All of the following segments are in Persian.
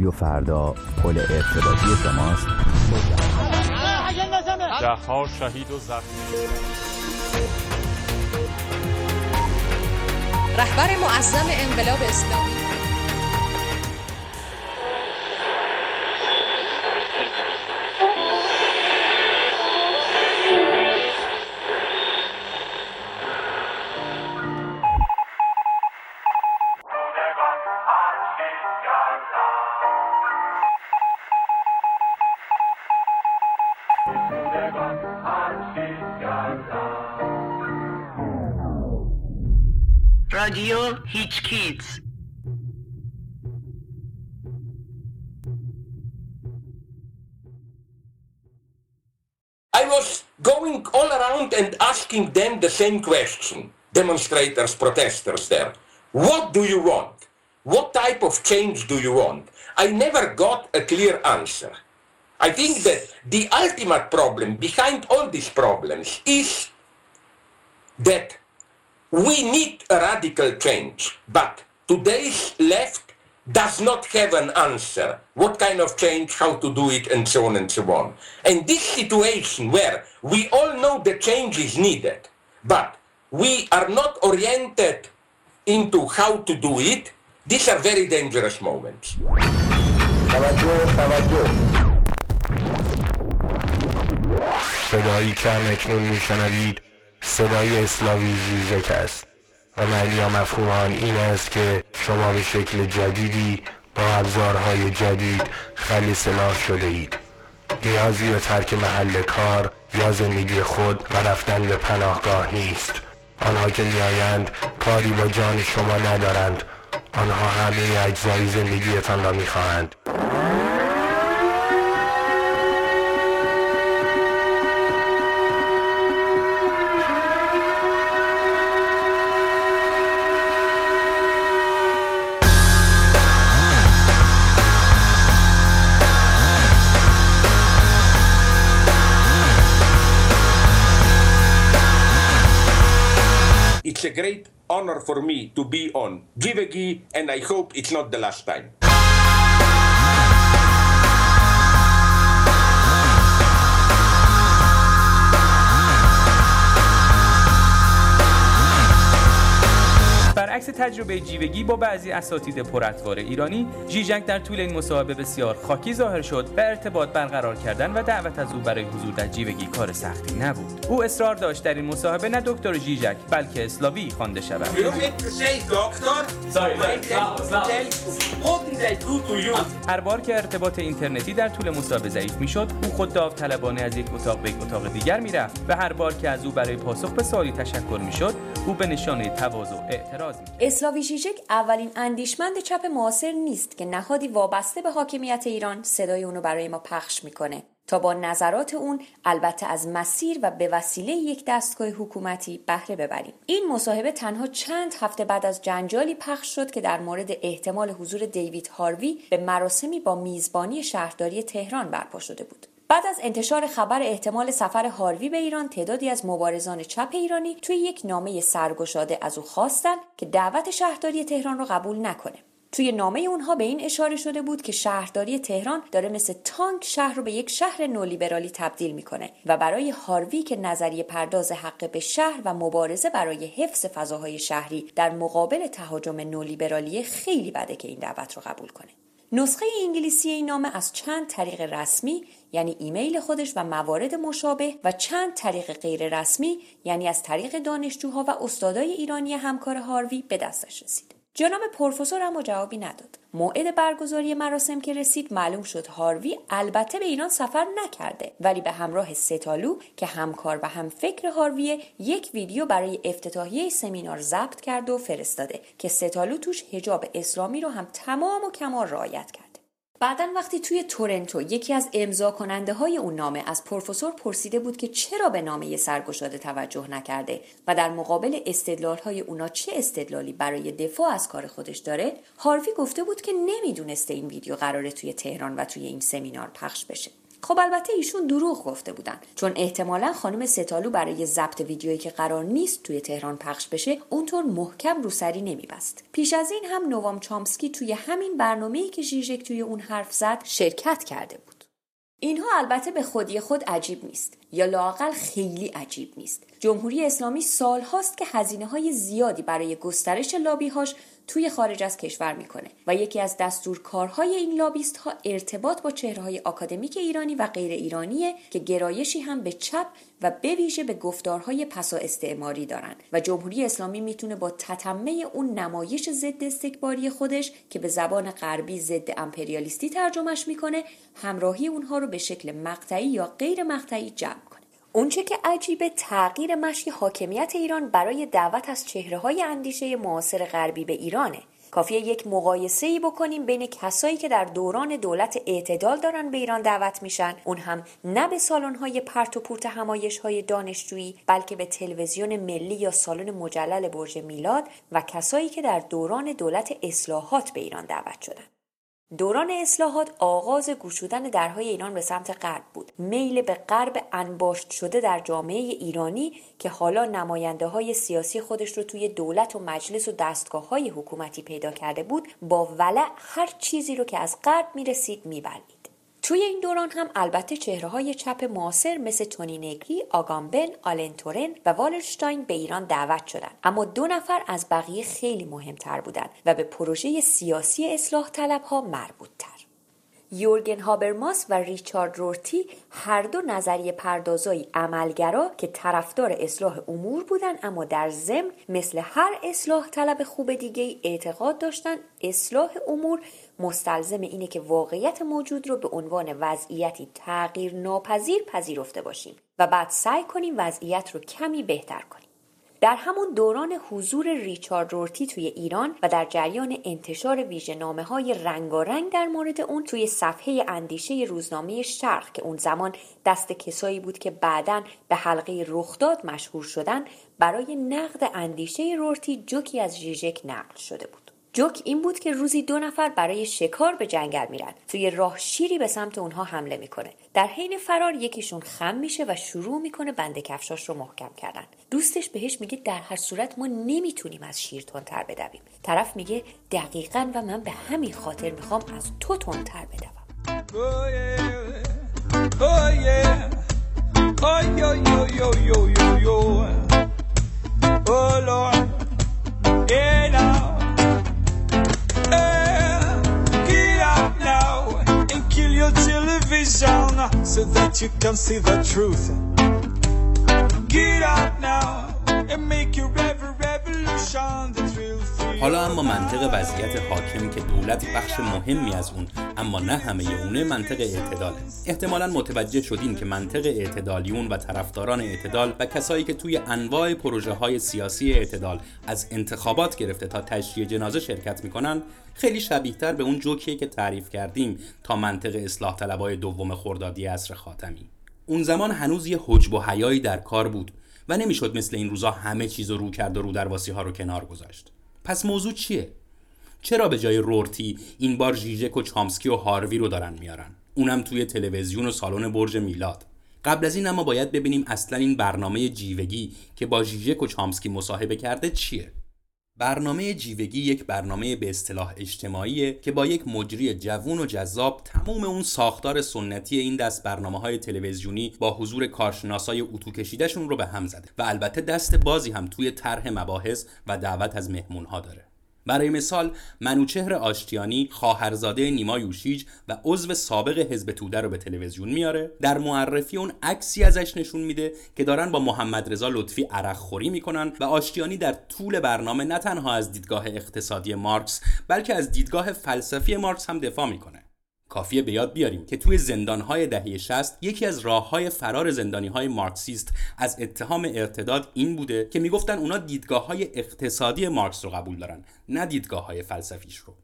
رادیو فردا پل ارتباطی شماست. ده ها شهید و زخمی رهبر معظم انقلاب اسلامی. Same question, demonstrators, protesters there. What do you want? What type of change do you want? I never got a clear answer. I think that the ultimate problem behind all these problems is that we need a radical change, but today's left does not have an answer. What kind of change, how to do it, and so on and so on. And this situation where we all know the change is needed, but we are not oriented into how to do it, these are very dangerous moments. صدایی که همکنون میشنوید صدای اسلاوی زیزک است و معنی مفهوم آن این است که شما به شکل جدیدی با ابزارهای جدید خلی سلاح شده اید. نیازی به ترک محل کار یا زندگی خود و رفتن به پناهگاه نیست. آنها که میآیند کاری با جان شما ندارند. آنها همه اجزای زندگیتان را می‌خواهند. Honor for me to be on give Givegi, and I hope it's not the last time. تجربه جیوگی با بعضی اساتید پراتوار ایرانی جیجنگ در طول این مصاحبه بسیار خاکی ظاهر شد و ارتباط برقرار کردن و دعوت از او برای حضور در جیوگی کار سختی نبود. او اصرار داشت در این مصاحبه نه دکتر جیجک بلکه اسلاوی خوانده شود. هر بار که ارتباط اینترنتی در طول مصاحبه ضعیف می‌شد او خود داوطلبانه از یک اتاق به یک اتاق دیگر می‌رفت و هر بار که از او برای پاسخ به سوالی تشکر می‌شد او به نشانه تواضع اعتراض می‌کرد. اسلاوی ژیژک اولین اندیشمند چپ معاصر نیست که نهادی وابسته به حاکمیت ایران صدای اونو برای ما پخش می‌کنه. تا با نظرات اون البته از مسیر و به وسیله یک دستگاه حکومتی بهره ببریم. این مصاحبه تنها چند هفته بعد از جنجالی پخش شد که در مورد احتمال حضور دیوید هاروی به مراسمی با میزبانی شهرداری تهران برپا شده بود. بعد از انتشار خبر احتمال سفر هاروی به ایران تعدادی از مبارزان چپ ایرانی توی یک نامه سرگشاده از او خواستن که دعوت شهرداری تهران رو قبول نکنه. توی نامه اونها به این اشاره شده بود که شهرداری تهران داره مثل تانک شهر رو به یک شهر نولیبرالی تبدیل می‌کنه و برای هاروی که نظریه پرداز حق به شهر و مبارزه برای حفظ فضاهای شهری در مقابل تهاجم نولیبرالی خیلی بده که این دعوت رو قبول کنه. نسخه انگلیسی این نامه از چند طریق رسمی یعنی ایمیل خودش و موارد مشابه و چند طریق غیر رسمی یعنی از طریق دانشجوها و استادای ایرانی همکار هاروی به دستش رسید. جناب پروفسور اما جوابی نداد. موعد برگزاری مراسم که رسید معلوم شد هاروی البته به ایران سفر نکرده ولی به همراه ستالو که همکار و هم فکر هارویه یک ویدیو برای افتتاحیه سمینار ضبط کرد و فرستاده که ستالو توش حجاب اسلامی رو هم تمام و کمال رعایت کرد. بعدا وقتی توی تورنتو یکی از امضا کننده های اون نامه از پروفسور پرسیده بود که چرا به نامه سرگشاده توجه نکرده و در مقابل استدلال های اونا چه استدلالی برای دفاع از کار خودش داره هاروی گفته بود که نمی‌دونسته این ویدیو قراره توی تهران و توی این سمینار پخش بشه. خب البته ایشون دروغ گفته بودن. چون احتمالا خانم ستالو برای ضبط ویدیویی که قرار نیست توی تهران پخش بشه اونطور محکم روسری نمیبست. پیش از این هم نوام چامسکی توی همین برنامه‌ای که ژیژک توی اون حرف زد شرکت کرده بود. اینها البته به خودی خود عجیب نیست. یا لاقل خیلی عجیب نیست. جمهوری اسلامی سالهاست که هزینه های زیادی برای گسترش لابیهاش توی خارج از کشور می‌کنه و یکی از دستورکارهای این لابیست ها ارتباط با چهره های آکادمیک ایرانی و غیر ایرانیه که گرایشی هم به چپ و به ویژه به گفتارهای پسا استعماری دارن و جمهوری اسلامی می‌تونه با تتمه اون نمایش ضد استکباری خودش که به زبان غربی ضد امپریالیستی ترجمهش می‌کنه همراهی اونها رو به شکل مقطعی یا غیر مقطعی جمع اونچه که عجیبه تغییر مشی حاکمیت ایران برای دعوت از چهره های اندیشه معاصر غربی به ایرانه. کافیه یک مقایسه ای بکنیم بین کسایی که در دوران دولت اعتدال دارن به ایران دعوت میشن. اون هم نه به سالن های پرت و پورت همایش های دانشجویی بلکه به تلویزیون ملی یا سالن مجلل برج میلاد و کسایی که در دوران دولت اصلاحات به ایران دعوت شدن. دوران اصلاحات آغاز گشودن درهای ایران به سمت غرب بود. میل به غرب انباشت شده در جامعه ایرانی که حالا نماینده های سیاسی خودش رو توی دولت و مجلس و دستگاه های حکومتی پیدا کرده بود با ولع هر چیزی رو که از غرب می‌رسید میبلید توی این دوران هم البته چهره های چپ معاصر مثل تونی نگری، آگامبن، آلن تورن و والرشتاین به ایران دعوت شدند اما دو نفر از بقیه خیلی مهمتر بودند و به پروژه سیاسی اصلاح طلب ها مربوط تر. یورگن هابرماس و ریچارد رورتی هر دو نظریه پردازای عملگرا که طرفدار اصلاح امور بودن اما در ضمن مثل هر اصلاح طلب خوب دیگه اعتقاد داشتن اصلاح امور مستلزم اینه که واقعیت موجود رو به عنوان وضعیتی تغییر ناپذیر پذیرفته باشیم و بعد سعی کنیم وضعیت رو کمی بهتر کنیم. در همون دوران حضور ریچارد رورتی توی ایران و در جریان انتشار ویژه نامه های رنگارنگ در مورد اون توی صفحه اندیشه روزنامه شرق که اون زمان دست کسایی بود که بعدا به حلقه رخداد مشهور شدن برای نقد اندیشه رورتی جوکی از ژیژک نقل شده بود. جوک این بود که روزی دو نفر برای شکار به جنگل میرن توی راه شیری به سمت اونها حمله می‌کنه در حین فرار یکیشون خم میشه و شروع می‌کنه بند کفشاش رو محکم کردن دوستش بهش میگه در هر صورت ما نمی‌تونیم از شیر تندتر بدویم طرف میگه دقیقا و من به همین خاطر می‌خوام از تو تندتر بدوم your television so that you can see the truth. Get out now and make your truth. حالا اما منطق وضعیت حاکم که دولت بخش مهمی از اون اما نه همه اونه منطق اعتداله. احتمالا متوجه شدین که منطق اعتدالیون و طرفداران اعتدال و کسایی که توی انواع پروژه های سیاسی اعتدال از انتخابات گرفته تا تشییع جنازه شرکت می‌کنن خیلی شبیهتر به اون جوکیه که تعریف کردیم تا منطق اصلاح طلبای دوم خردادی عصر خاتمی. اون زمان هنوز یه حجب و حیایی در کار بود. و نمی‌شد مثل این روزا همه چیز رو کرد و رو درواسی ها رو کنار گذاشت. پس موضوع چیه؟ چرا به جای رورتی این بار ژیژک و چامسکی و هاروی رو دارن میارن؟ اونم توی تلویزیون و سالن برج میلاد. قبل از این اما باید ببینیم اصلا این برنامه جیوگی که با ژیژک و چامسکی مصاحبه کرده چیه. برنامه جیوگی یک برنامه به اصطلاح اجتماعیه که با یک مجری جوون و جذاب تموم اون ساختار سنتی این دست برنامه های تلویزیونی با حضور کارشناسای اتو کشیدهشون رو به هم زده و البته دست بازی هم توی طرح مباحث و دعوت از مهمونها داره. برای مثال منوچهر آشتیانی خواهرزاده نیما یوشیج و عضو سابق حزب توده رو به تلویزیون میاره. در معرفی اون عکسی ازش نشون میده که دارن با محمد رضا لطفی عرق خوری می‌کنن و آشتیانی در طول برنامه نه تنها از دیدگاه اقتصادی مارکس بلکه از دیدگاه فلسفی مارکس هم دفاع می‌کنه. کافیه به یاد بیاریم که توی زندانهای دهه 60 یکی از راههای فرار زندانی های مارکسیست از اتهام ارتداد این بوده که می‌گفتن اونا دیدگاه های اقتصادی مارکس رو قبول دارن نه دیدگاه های فلسفیش رو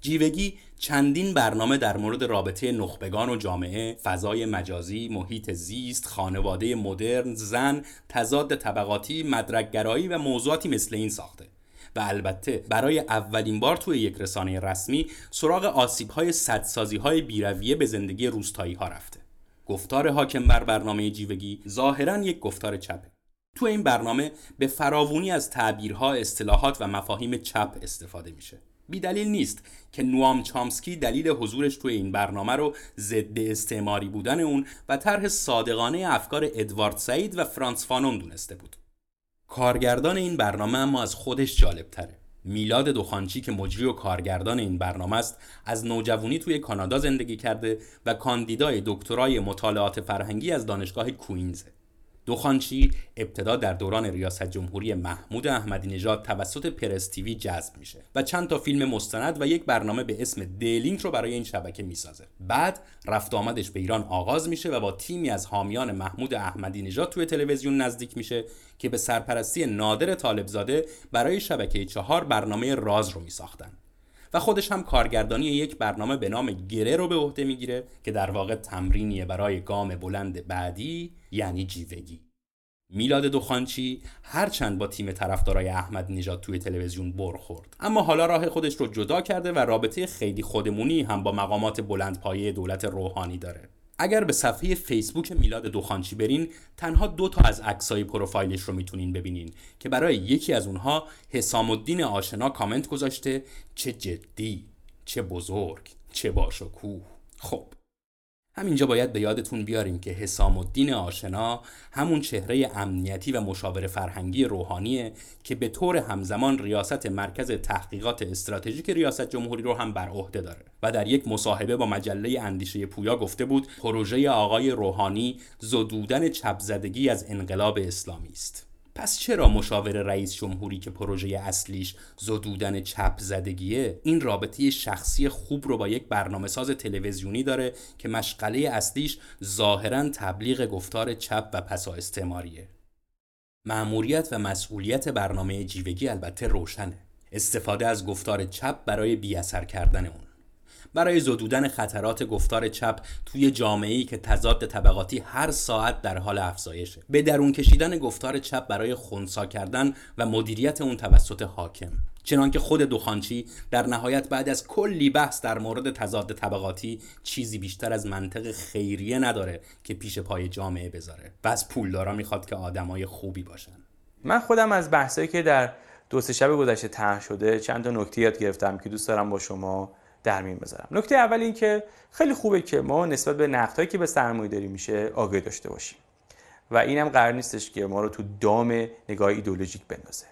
جیوگی چندین برنامه در مورد رابطه نخبگان و جامعه، فضای مجازی، محیط زیست، خانواده مدرن، زن، تضاد طبقاتی، مدرکگرایی و موضوعاتی مثل این ساخته. و البته برای اولین بار توی یک رسانه رسمی سراغ آسیب های صدسازی های بیرویه به زندگی روستایی ها رفته گفتار حاکم بر برنامه جیوگی ظاهرا یک گفتار چپه تو این برنامه به فراوونی از تعبیرها، اصطلاحات و مفاهیم چپ استفاده میشه. بی دلیل نیست که نوام چامسکی دلیل حضورش توی این برنامه رو ضد استعماری بودن اون و طرح صادقانه افکار ادوارد سعید و فرانس فانون دونسته بود. کارگردان این برنامه اما از خودش جالب تره. میلاد دخانچی که مجری و کارگردان این برنامه است از نوجوانی توی کانادا زندگی کرده و کاندیدای دکترای مطالعات فرهنگی از دانشگاه کوینزه. دوخانچی ابتدا در دوران ریاست جمهوری محمود احمدی نژاد توسط Press TV جذب میشه و چند تا فیلم مستند و یک برنامه به اسم The Link رو برای این شبکه می‌سازه. بعد رفت آمدش به ایران آغاز میشه و با تیمی از حامیان محمود احمدی نژاد توی تلویزیون نزدیک میشه که به سرپرستی نادر طالبزاده برای شبکه چهار برنامه راز رو میساختن. و خودش هم کارگردانی یک برنامه به نام گره رو به عهده می‌گیره که در واقع تمرینیه برای گام بلند بعدی یعنی جیوگی. میلاد دخانچی هرچند با تیم طرفدارای احمد نژاد توی تلویزیون برخورد اما حالا راه خودش رو جدا کرده و رابطه خیلی خودمونی هم با مقامات بلندپایه دولت روحانی داره. اگر به صفحه فیسبوک میلاد دوخانچی برین تنها دو تا از عکسای پروفایلش رو می‌تونین ببینین که برای یکی از اونها حسام الدین آشنا کامنت گذاشته. چه جدی چه بزرگ چه باشکوه خب همینجا باید به یادتون بیاریم که حسام الدین آشنا همون چهره امنیتی و مشاور فرهنگی روحانیه که به طور همزمان ریاست مرکز تحقیقات استراتژیک ریاست جمهوری رو هم بر عهده داره و در یک مصاحبه با مجله اندیشه پویا گفته بود پروژه آقای روحانی زدودن چپزدگی از انقلاب اسلامی است. پس چرا مشاور رئیس جمهوری که پروژه اصلیش زدودن چپ زدگیه این رابطه شخصی خوب رو با یک برنامه ساز تلویزیونی داره که مشغله اصلیش ظاهرا تبلیغ گفتار چپ و پسا استعماریه. معموریت و مسئولیت برنامه جیوگی البته روشنه. استفاده از گفتار چپ برای بیاثر کردن اون. برای زدودن خطرات گفتار چپ توی جامعه‌ای که تضاد طبقاتی هر ساعت در حال افزایشه. به درون کشیدن گفتار چپ برای خونسا کردن و مدیریت اون توسط حاکم. چنانکه خود دخانچی در نهایت بعد از کلی بحث در مورد تضاد طبقاتی چیزی بیشتر از منطق خیریه نداره که پیش پای جامعه بذاره. و از پولدارا می‌خواد که آدمای خوبی باشن. من خودم از بحثایی که در دو سه شب گذشته طرح شده چند تا نکته یاد گرفتم که دوست دارم با شما در میون بذارم. نکته اول این که خیلی خوبه که ما نسبت به نقدهایی که به سرمایه داری میشه آگاهی داشته باشیم. و اینم قرار نیستش که ما رو تو دام نگاه ایدولوژیک بندازه.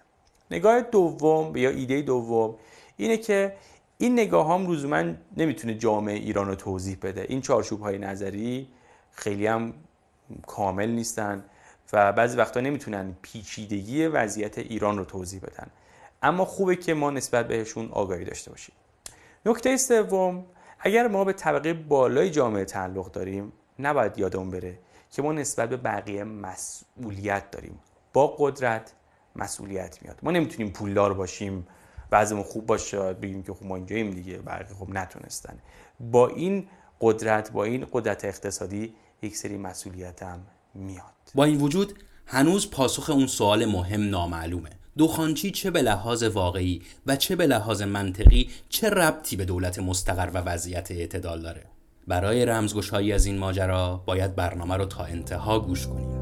نگاه دوم یا ایده دوم اینه که این نگاه هم لزوما نمی‌تونه جامعه ایران رو توضیح بده. این چارچوب های نظری خیلی هم کامل نیستن و بعضی وقتا نمی‌تونن پیچیدگی وضعیت ایران رو توضیح بدن. اما خوبه که ما نسبت بهشون آگاهی داشته باشیم. نکته سوم اگر ما به طبقه بالای جامعه تعلق داریم نباید یادمون بره که ما نسبت به بقیه مسئولیت داریم. با قدرت مسئولیت میاد. ما نمی‌تونیم پولدار باشیم بعضمون خوب باشه بگیم که خب ما اینجاییم دیگه بقیه خب نتونستن. با این قدرت با این قدرت اقتصادی یک سری مسئولیت هم میاد. با این وجود هنوز پاسخ اون سوال مهم نامعلومه. دوخانچی چه به لحاظ واقعی و چه به لحاظ منطقی چه ربطی به دولت مستقر و وضعیت اعتدال داره؟ برای رمزگشایی از این ماجرا باید برنامه رو تا انتها گوش کنیم.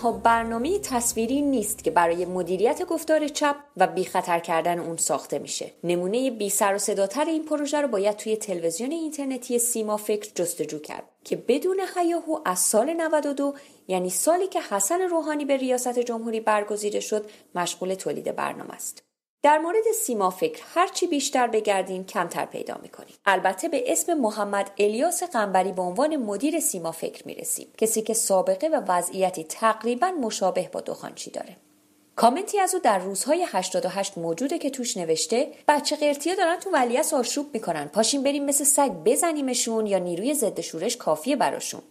تنها برنامه تصویری نیست که برای مدیریت گفتار چپ و بی خطر کردن اون ساخته میشه. نمونه بی سر و صداتر این پروژه رو باید توی تلویزیون اینترنتی سیما فکر جستجو کرد که بدون هیاهو از سال 92 یعنی سالی که حسن روحانی به ریاست جمهوری برگزیده شد مشغول تولید برنامه است. در مورد سیما فکر هرچی بیشتر بگردیم کمتر پیدا می‌کنیم. البته به اسم محمد الیاس قنبری به عنوان مدیر سیما فکر می‌رسیم کسی که سابقه و وضعیتی تقریبا مشابه با دخانچی داره. کامنتی از او در روزهای 88 موجوده که توش نوشته بچه قرتیه دارن تو ولیعصر آشوب می‌کنن. پاشیم بریم مثل سگ بزنیمشون یا نیروی ضد شورش کافیه براشون.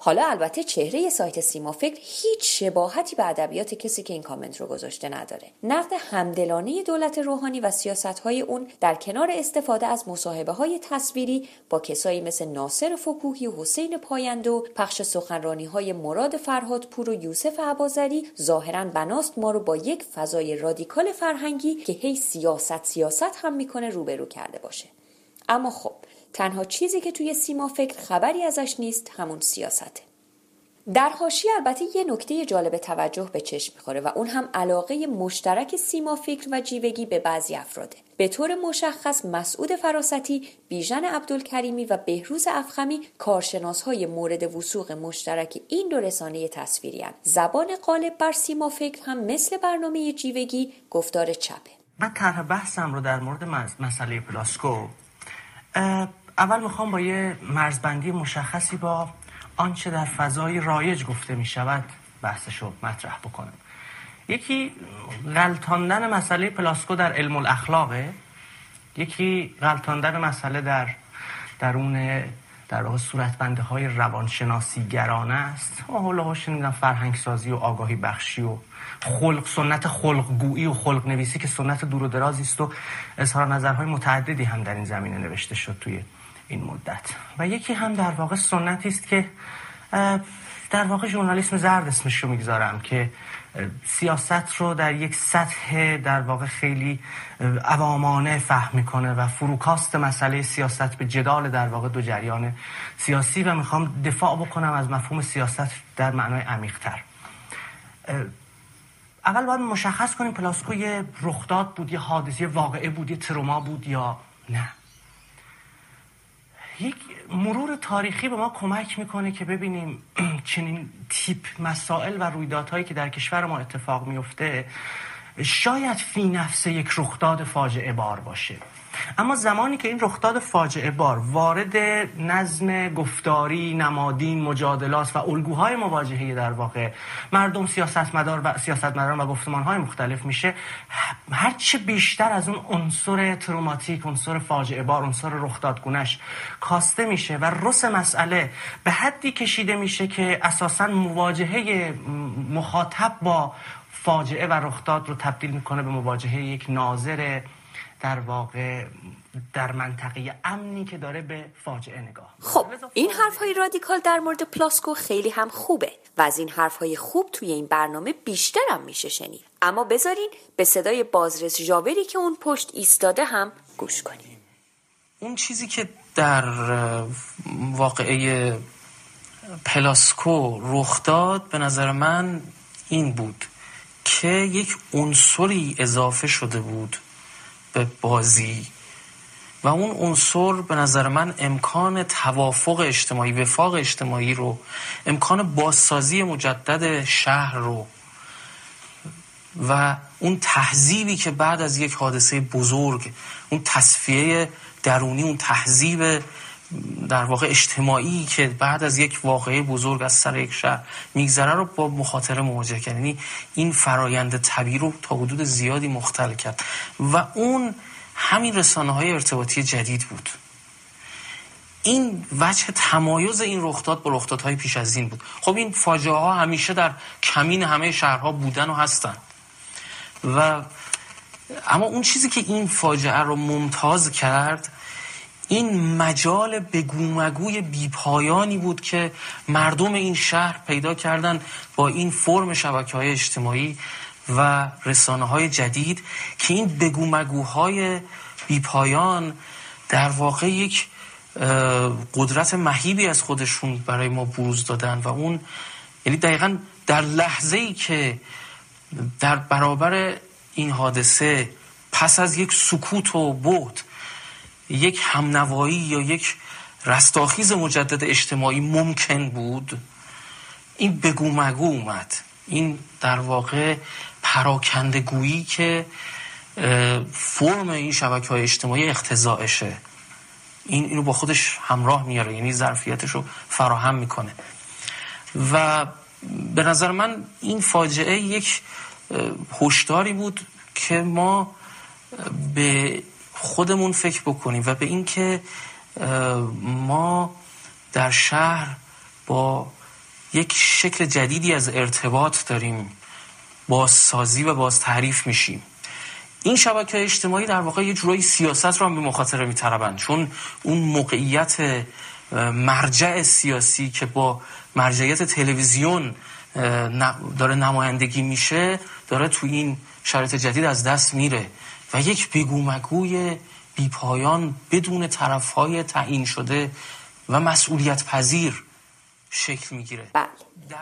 حالا البته چهره سایت سیما فکر هیچ شباهتی به ادبیات کسی که این کامنت رو گذاشته نداره. نقد همدلانه دولت روحانی و سیاست های اون در کنار استفاده از مصاحبه های تصویری با کسایی مثل ناصر فکوهی و حسین پاینده و پخش سخنرانی های مراد فرهادپور و یوسف اباذری ظاهرا بناست ما رو با یک فضای رادیکال فرهنگی که هی سیاست سیاست هم می‌کنه روبرو کرده باشه. اما خب تنها چیزی که توی سیما فکر خبری ازش نیست همون سیاسته. در حاشیه البته یه نکته جالب توجه به چشم می‌خوره و اون هم علاقه مشترک سیما فکر و جیوگی به بعضی افراده. به طور مشخص مسعود فراستی، بیژن عبدالکریمی و بهروز افخمی کارشناس های مورد وسوق مشترک این دو رسانه تصویری هن. زبان غالب بر سیما فکر هم مثل برنامه جیوگی گفتار چپه. من طرح بحثم رو در مورد مسئله پلاسکو اول می‌خوام با یه مرزبندی مشخصی با آنچه در فضای رایج گفته می شود بحثش رو مطرح بکنم. یکی غلتاندن مسئله پلاسکو در علم الاخلاقه یکی غلتاندن مسئله در درون در واقع صورتبندی های روانشناسی گرایانه است. و حالا نمی‌دونم فرهنگ سازی و آگاهی بخشی و خلق سنت خلق گویی و خلق نویسی که سنت دور و درازی است و اظهار نظرهای متعددی هم در این زمینه نوشته شد توی این مدت. و یکی هم در واقع سنتی است که در واقع ژورنالیسم زرد اسمش رو می‌گذارم که سیاست رو در یک سطح در واقع خیلی عوامانه فهم می‌کنه و فروکاست مسئله سیاست به جدال در واقع دو جریان سیاسی و می‌خوام دفاع بکنم از مفهوم سیاست در معنای عمیقتر. اول باید مشخص کنیم پلاسکو یه رخداد بود یه حادثه واقعه بود یه تروما بود یا نه. یک مرور تاریخی به ما کمک می‌کنه که ببینیم چنین تیپ مسائل و رویدادهایی که در کشور ما اتفاق میفته شاید فی نفسه یک رخداد فاجعه بار باشه. اما زمانی که این رخداد فاجعه بار وارد نظم گفتاری نمادین مجادلات و الگوهای مواجهه در واقع مردم سیاستمدار و سیاستمداران و گفتمانهای مختلف میشه هرچه بیشتر از اون عنصر تروماتیک عنصر فاجعه بار عنصر رخدادگونش کاسته میشه و رس مسئله به حدی کشیده میشه که اساسا مواجهه مخاطب با فاجعه و رخداد رو تبدیل می‌کنه به مواجهه یک ناظر در واقع در منطقه امنی که داره به فاجعه نگاه خب این حرف های رادیکال در مورد پلاسکو خیلی هم خوبه و از این حرف های خوب توی این برنامه بیشتر هم میشه شنید. اما بذارین به صدای بازرس ژاوری که اون پشت ایستاده هم گوش کنیم. اون چیزی که در واقعه پلاسکو رخ داد به نظر من این بود که یک عنصری اضافه شده بود بازی. و اون عنصر به نظر من امکان توافق اجتماعی وفاق اجتماعی رو امکان بازسازی مجدد شهر رو. و اون تهذیبی که بعد از یک حادثه بزرگ اون تصفیه درونی اون تهذیب در واقع اجتماعی که بعد از یک واقعه بزرگ از سر یک شهر میگذره رو با مخاطره مواجه کرد. یعنی این فرایند طبیعی رو تا حدود زیادی مختل کرد. و اون همین رسانه های ارتباطی جدید بود. این وجه تمایز این رخداد با رخدادهای پیش از این بود. خب این فاجعه ها همیشه در کمین همه شهرها بودن و هستن و اما اون چیزی که این فاجعه رو ممتاز کرد این مجال بگومگوی بیپایانی بود که مردم این شهر پیدا کردن با این فرم شبکه های اجتماعی و رسانه های جدید که این بگومگوهای بیپایان در واقع یک قدرت مهیبی از خودشون برای ما بروز دادن و اون یعنی دقیقا در لحظه ای که در برابر این حادثه پس از یک سکوت و بود یک همنوایی یا یک رستاخیز مجدد اجتماعی ممکن بود؟ این بگو مگو اومد. این در واقع پراکندگویی که فرم این شبکه های اجتماعی اختزاعشه. این اینو با خودش همراه میاره یعنی ظرفیتش رو فراهم می‌کنه. و به نظر من این فاجعه یک هشداری بود که ما به خودمون فکر بکنیم و به اینکه ما در شهر با یک شکل جدیدی از ارتباط داریم بازسازی و باز تعریف میشیم. این شبکه اجتماعی در واقع یه جورایی سیاست رو هم به مخاطره میتربند چون اون موقعیت مرجع سیاسی که با مرجعیت تلویزیون داره نمایندگی میشه داره تو این شرایط جدید از دست میره. و یک بگو مگوی بیپایان بدون طرفهای تعیین شده و مسئولیت پذیر شکل می‌گیره. بله.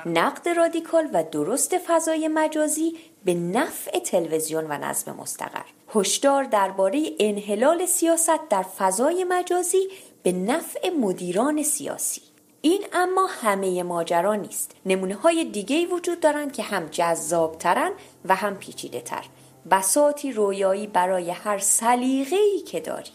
نقد رادیکال و درست فضای مجازی به نفع تلویزیون و نظم مستقر. هشدار درباره انحلال سیاست در فضای مجازی به نفع مدیران سیاسی. این اما همه ماجرا نیست. نمونه های دیگه وجود دارند که هم جذاب ترن و هم پیچیده تر بساتی رویایی برای هر سلیقه ای که داری.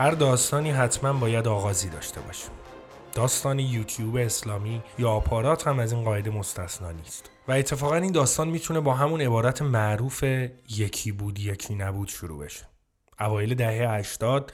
هر داستانی حتما باید آغازی داشته باشه داستان یوتیوب اسلامی یا آپارات هم از این قاعده مستثنا نیست. و اتفاقا این داستان می‌تونه با همون عبارت معروف یکی بود یکی نبود شروع بشه. اوایل دهه 80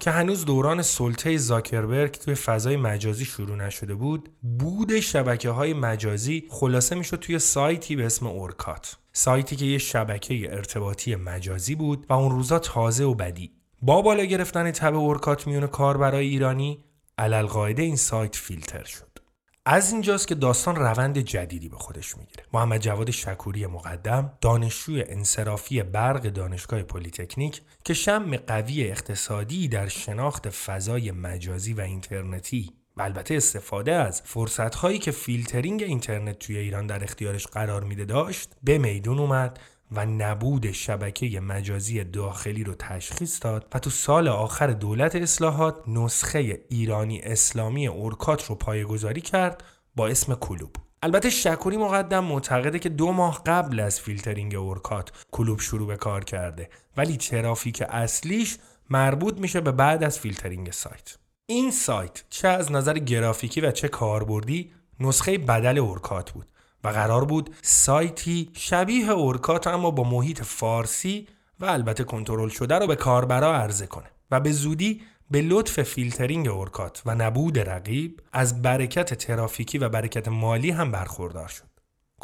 که هنوز دوران سلطه زاکربرگ توی فضای مجازی شروع نشده بود بود شبکه های مجازی خلاصه می‌شد توی سایتی به اسم اورکات. سایتی که یه شبکه ارتباطی مجازی بود و اون روزا تازه و بدی. با بالا گرفتن تب اورکات میون کار برای ایرانی علل این سایت فیلتر شد. از اینجاست که داستان روند جدیدی به خودش می‌گیره. محمد جواد شکوری مقدم دانشجوی انصرافی برق دانشگاه پلیتکنیک که شم قوی اقتصادی در شناخت فضای مجازی و اینترنتی. و البته استفاده از فرصتهایی که فیلترینگ اینترنت توی ایران در اختیارش قرار میده داشت به میدون اومد و نبود شبکه مجازی داخلی رو تشخیص داد و تو سال آخر دولت اصلاحات نسخه ایرانی اسلامی اورکات رو پایگذاری کرد با اسم کلوب. البته شکوری مقدم معتقده که دو ماه قبل از فیلترینگ اورکات کلوب شروع به کار کرده ولی ترافیک اصلیش مربوط میشه به بعد از فیلترینگ سایت. این سایت چه از نظر گرافیکی و چه کاربردی نسخه بدل اورکات بود. و قرار بود سایتی شبیه اورکات اما با محیط فارسی و البته کنترل شده رو به کاربرا عرضه کنه و به زودی به لطف فیلترینگ اورکات و نبود رقیب از برکت ترافیکی و برکت مالی هم برخوردار شد.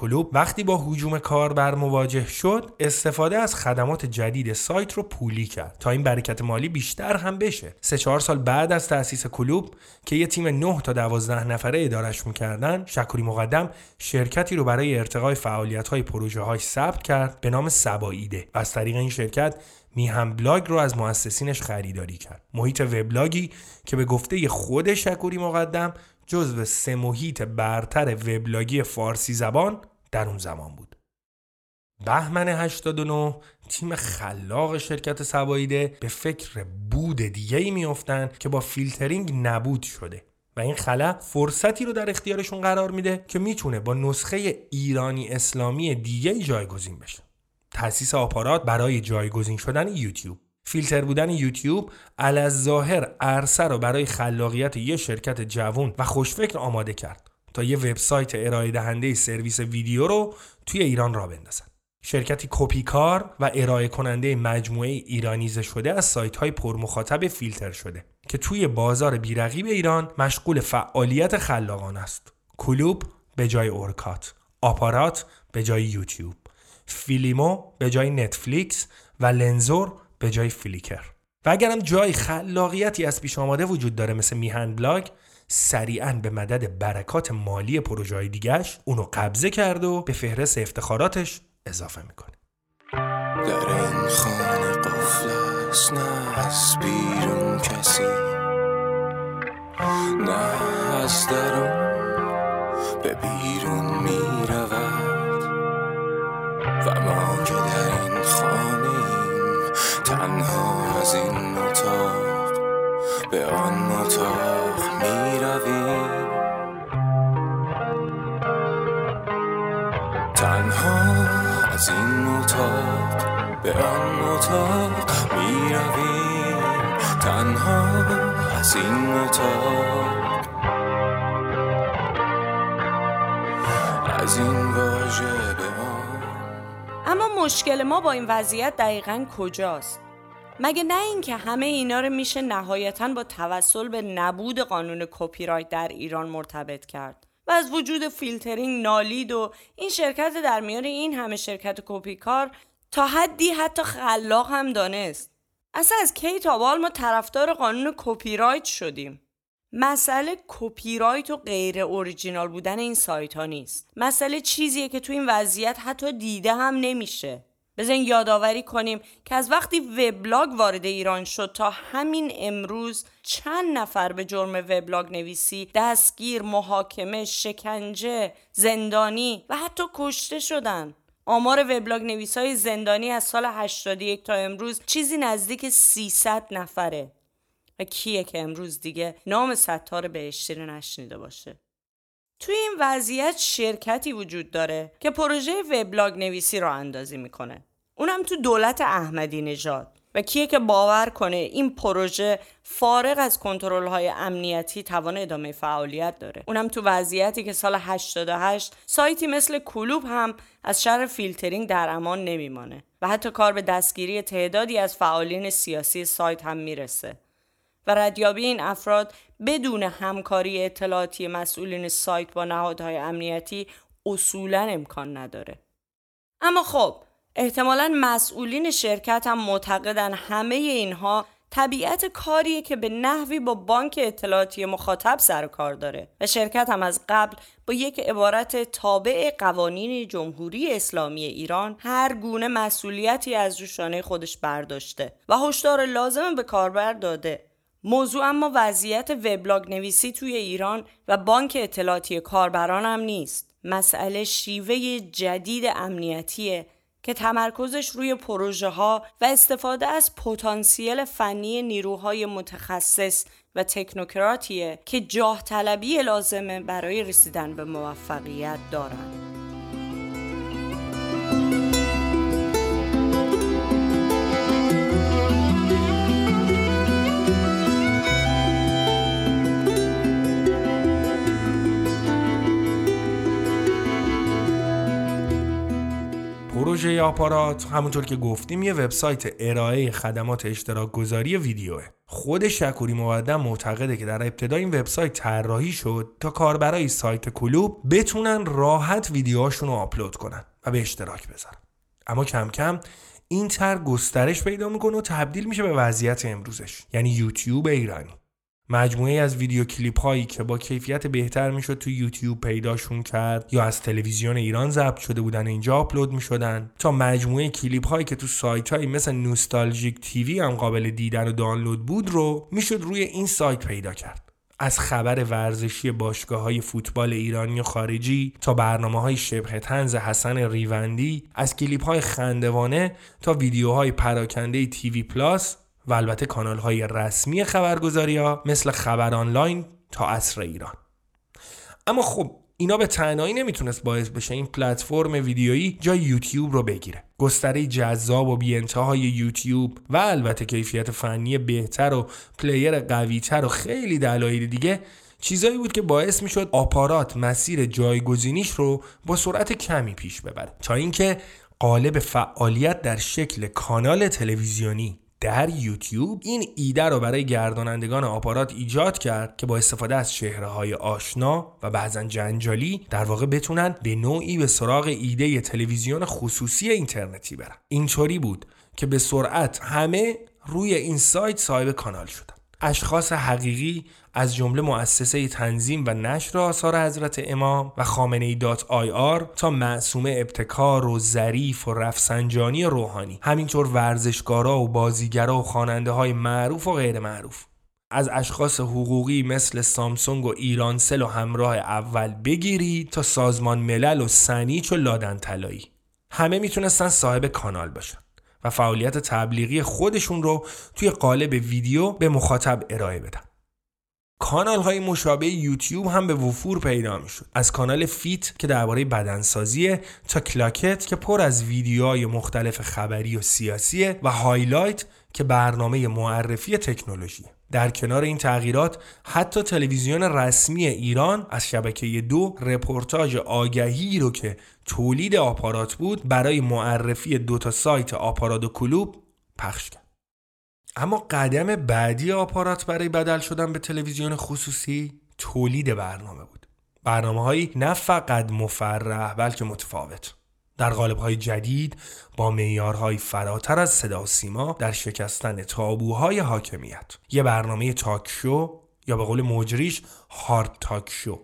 کلوب وقتی با هجوم کاربر مواجه شد استفاده از خدمات جدید سایت رو پولی کرد تا این برکت مالی بیشتر هم بشه. سه چهار سال بعد از تأسیس کلوب که یه تیم 9 تا 12 نفره ادارش می‌کردن شکوری مقدم شرکتی رو برای ارتقای فعالیت های پروژه های ثبت کرد به نام صبا ایده و از طریق این شرکت میهن بلاگ رو از مؤسسینش خریداری کرد. محیط وبلاگی که به گفته خود شکوری مقدم جزو سه محیط برتر وبلاگی فارسی زبان در اون زمان بود. بهمن 89 تیم خلاق شرکت صبا ایده به فکر بود دیگه ای میافتن که با فیلترینگ نابود شده و این خلا فرصتی رو در اختیارشون قرار میده که می‌تونه با نسخه ایرانی اسلامی دیگه جایگزین بشه. تأسیس آپارات برای جایگزین شدن یوتیوب. فیلتر بودن یوتیوب ظاهر عرصه رو برای خلاقیت یه شرکت جوون و خوشفکر آماده کرد. تا یه وبسایت ارائه دهنده سرویس ویدیو رو توی ایران را بندازن. شرکتی کپیکار و ارائه کننده مجموعه ایرانیزه شده از سایت های پرمخاطب فیلتر شده که توی بازار بیرقیب ایران مشغول فعالیت خلاقان است. کلوب به جای اورکات، آپارات به جای یوتیوب، فیلیمو به جای نتفلیکس و لنزور به جای فلیکر. و اگرم جای خلاقیتی از پیش آماده وجود داره مثل میهن بلاگ سریعا به مدد برکات مالی پروژه دیگهش اونو قبضه کرد و به فهرست افتخاراتش اضافه می‌کنه. در این خانه قفل است نه از بیرون کسی نه از درون به بیرون می رود و ما که در این خانه تنها از این اتاق به آن اتاق می رویم تنها از این اتاق به آن اتاق می رویم تنها از این اتاق. از این واژه به آن اما مشکل ما با این وضعیت دقیقا کجاست؟ مگه نه اینکه همه اینا رو میشه نهایتا با توسل به نبود قانون کپی رایت در ایران مرتبط کرد و از وجود فیلترینگ نالید و این شرکت در میان این همه شرکت کپی کار تا حدی حتی خلاق هم دانست. اصلا از کی تا ما طرفدار قانون کپی رایت شدیم. مسئله کپی رایت و غیر اوریجینال بودن این سایت ها نیست. مسئله چیزیه که تو این وضعیت حتی دیده هم نمیشه. بذار یادآوری کنیم که از وقتی وبلاگ وارد ایران شد تا همین امروز چند نفر به جرم وبلاگ نویسی دستگیر، محاکمه، شکنجه، زندانی و حتی کشته شدن. آمار وبلاگ نویس های زندانی از سال 81 تا امروز چیزی نزدیک 300 نفره. و کیه که امروز دیگه نام ستار بهشتی رو نشنیده باشه. توی این وضعیت شرکتی وجود داره که پروژه وبلاگ نویسی رو اندازی می‌کنه. اونم تو دولت احمدی نژاد. و کیه که باور کنه این پروژه فارغ از کنترل های امنیتی توان ادامه فعالیت داره. اونم تو وضعیتی که سال 88 سایتی مثل کلوب هم از شر فیلترینگ در امان نمیمانه و حتی کار به دستگیری تعدادی از فعالین سیاسی سایت هم می‌رسه. و ردیابی این افراد بدون همکاری اطلاعاتی مسئولین سایت با نهادهای امنیتی اصولا امکان نداره. اما خب احتمالا مسئولین شرکت هم معتقدن همه اینها طبیعت کاریه که به نحوی با بانک اطلاعاتی مخاطب سر کار داره و شرکت هم از قبل با یک عبارت تابع قوانین جمهوری اسلامی ایران هر گونه مسئولیتی از روشانه خودش برداشته و هشدار لازم به کاربر داده. موضوع اما وضعیت وبلاگ نویسی توی ایران و بانک اطلاعاتی کاربران هم نیست. مسئله شیوه جدید امنیتیه که تمرکزش روی پروژه ها و استفاده از پتانسیل فنی نیروهای متخصص و تکنوکراتیه که جاه طلبی لازمه برای رسیدن به موفقیت دارند. پروژه آپارات همونطور که گفتیم یه وبسایت ارائه خدمات اشتراک گذاری ویدیوه. خود شکوری مقدم معتقده که در ابتدا این وبسایت طراحی شد تا کاربرای سایت کلوب بتونن راحت ویدیوهاشون رو آپلود کنن و به اشتراک بذارن. اما کم کم این تر گسترش پیدا می‌کنه و تبدیل میشه به وضعیت امروزش یعنی یوتیوب ایرانی. مجموعه از ویدیو کلیپ هایی که با کیفیت بهتر می‌شد تو یوتیوب پیداشون کرد یا از تلویزیون ایران ضبط شده بودن اینجا آپلود می‌شدن. تا مجموعه کلیپ هایی که تو سایت هایی مثل نوستالژیک TV هم قابل دیدن و دانلود بود رو می‌شد روی این سایت پیدا کرد. از خبر ورزشی باشگاه های فوتبال ایرانی و خارجی تا برنامه های شبه تنز حسن ریوندی از کلیپ های خندوانه تا ویدیوهای پراکنده TV Plus و البته کانال های رسمی خبرگزاری ها مثل خبر آنلاین تا عصر ایران. اما خب اینا به تنهایی نمی‌تونست باعث بشه این پلتفرم ویدیویی جای یوتیوب رو بگیره. گستره جذاب و بیانتهای یوتیوب و البته کیفیت فنی بهتر و player قویتر و خیلی دلایل دیگه چیزایی بود که باعث می‌شد آپارات مسیر جایگزینیش رو با سرعت کمی پیش ببره. تا اینکه قالب فعالیت در شکل کانال تلویزیونی در یوتیوب این ایده رو برای گردانندگان آپارات ایجاد کرد که با استفاده از چهره های آشنا و بعضا جنجالی در واقع بتونن به نوعی به سراغ ایده تلویزیون خصوصی اینترنتی برن. اینطوری بود که به سرعت همه روی این سایت صاحب کانال شدن. اشخاص حقیقی از جمله مؤسسه تنظیم و نشر آثار حضرت امام و خامنه ای dot IR تا معصومه ابتکار و ظریف و رفسنجانی روحانی همینطور ورزشکارا و بازیگرا و خواننده های معروف و غیر معروف. از اشخاص حقوقی مثل سامسونگ و ایرانسل و همراه اول بگیرید تا سازمان ملل و سن ایچ و لادن طلایی همه می‌تونستن صاحب کانال باشن. و فعالیت تبلیغی خودشون رو توی قالب ویدیو به مخاطب ارائه بدن. کانال های مشابه یوتیوب هم به وفور پیدا می شد از کانال Fit که درباره بدنسازیه تا کلاکت که پر از ویدیوهای مختلف خبری و سیاسیه و highlight که برنامه معرفی تکنولوژی. در کنار این تغییرات حتی تلویزیون رسمی ایران از شبکه دو رپورتاج آگهی رو که تولید آپارات بود برای معرفی دو تا سایت آپارات و کلوب پخش کرد. اما قدم بعدی آپارات برای بدل شدن به تلویزیون خصوصی تولید برنامه بود. برنامه هایی نه فقط مفرح بلکه متفاوت. در قالب های جدید با معیارهای فراتر از صدا و سیما در شکستن تابوهای حاکمیت. یه برنامه تاک شو یا به قول مجریش هارد تاک شو.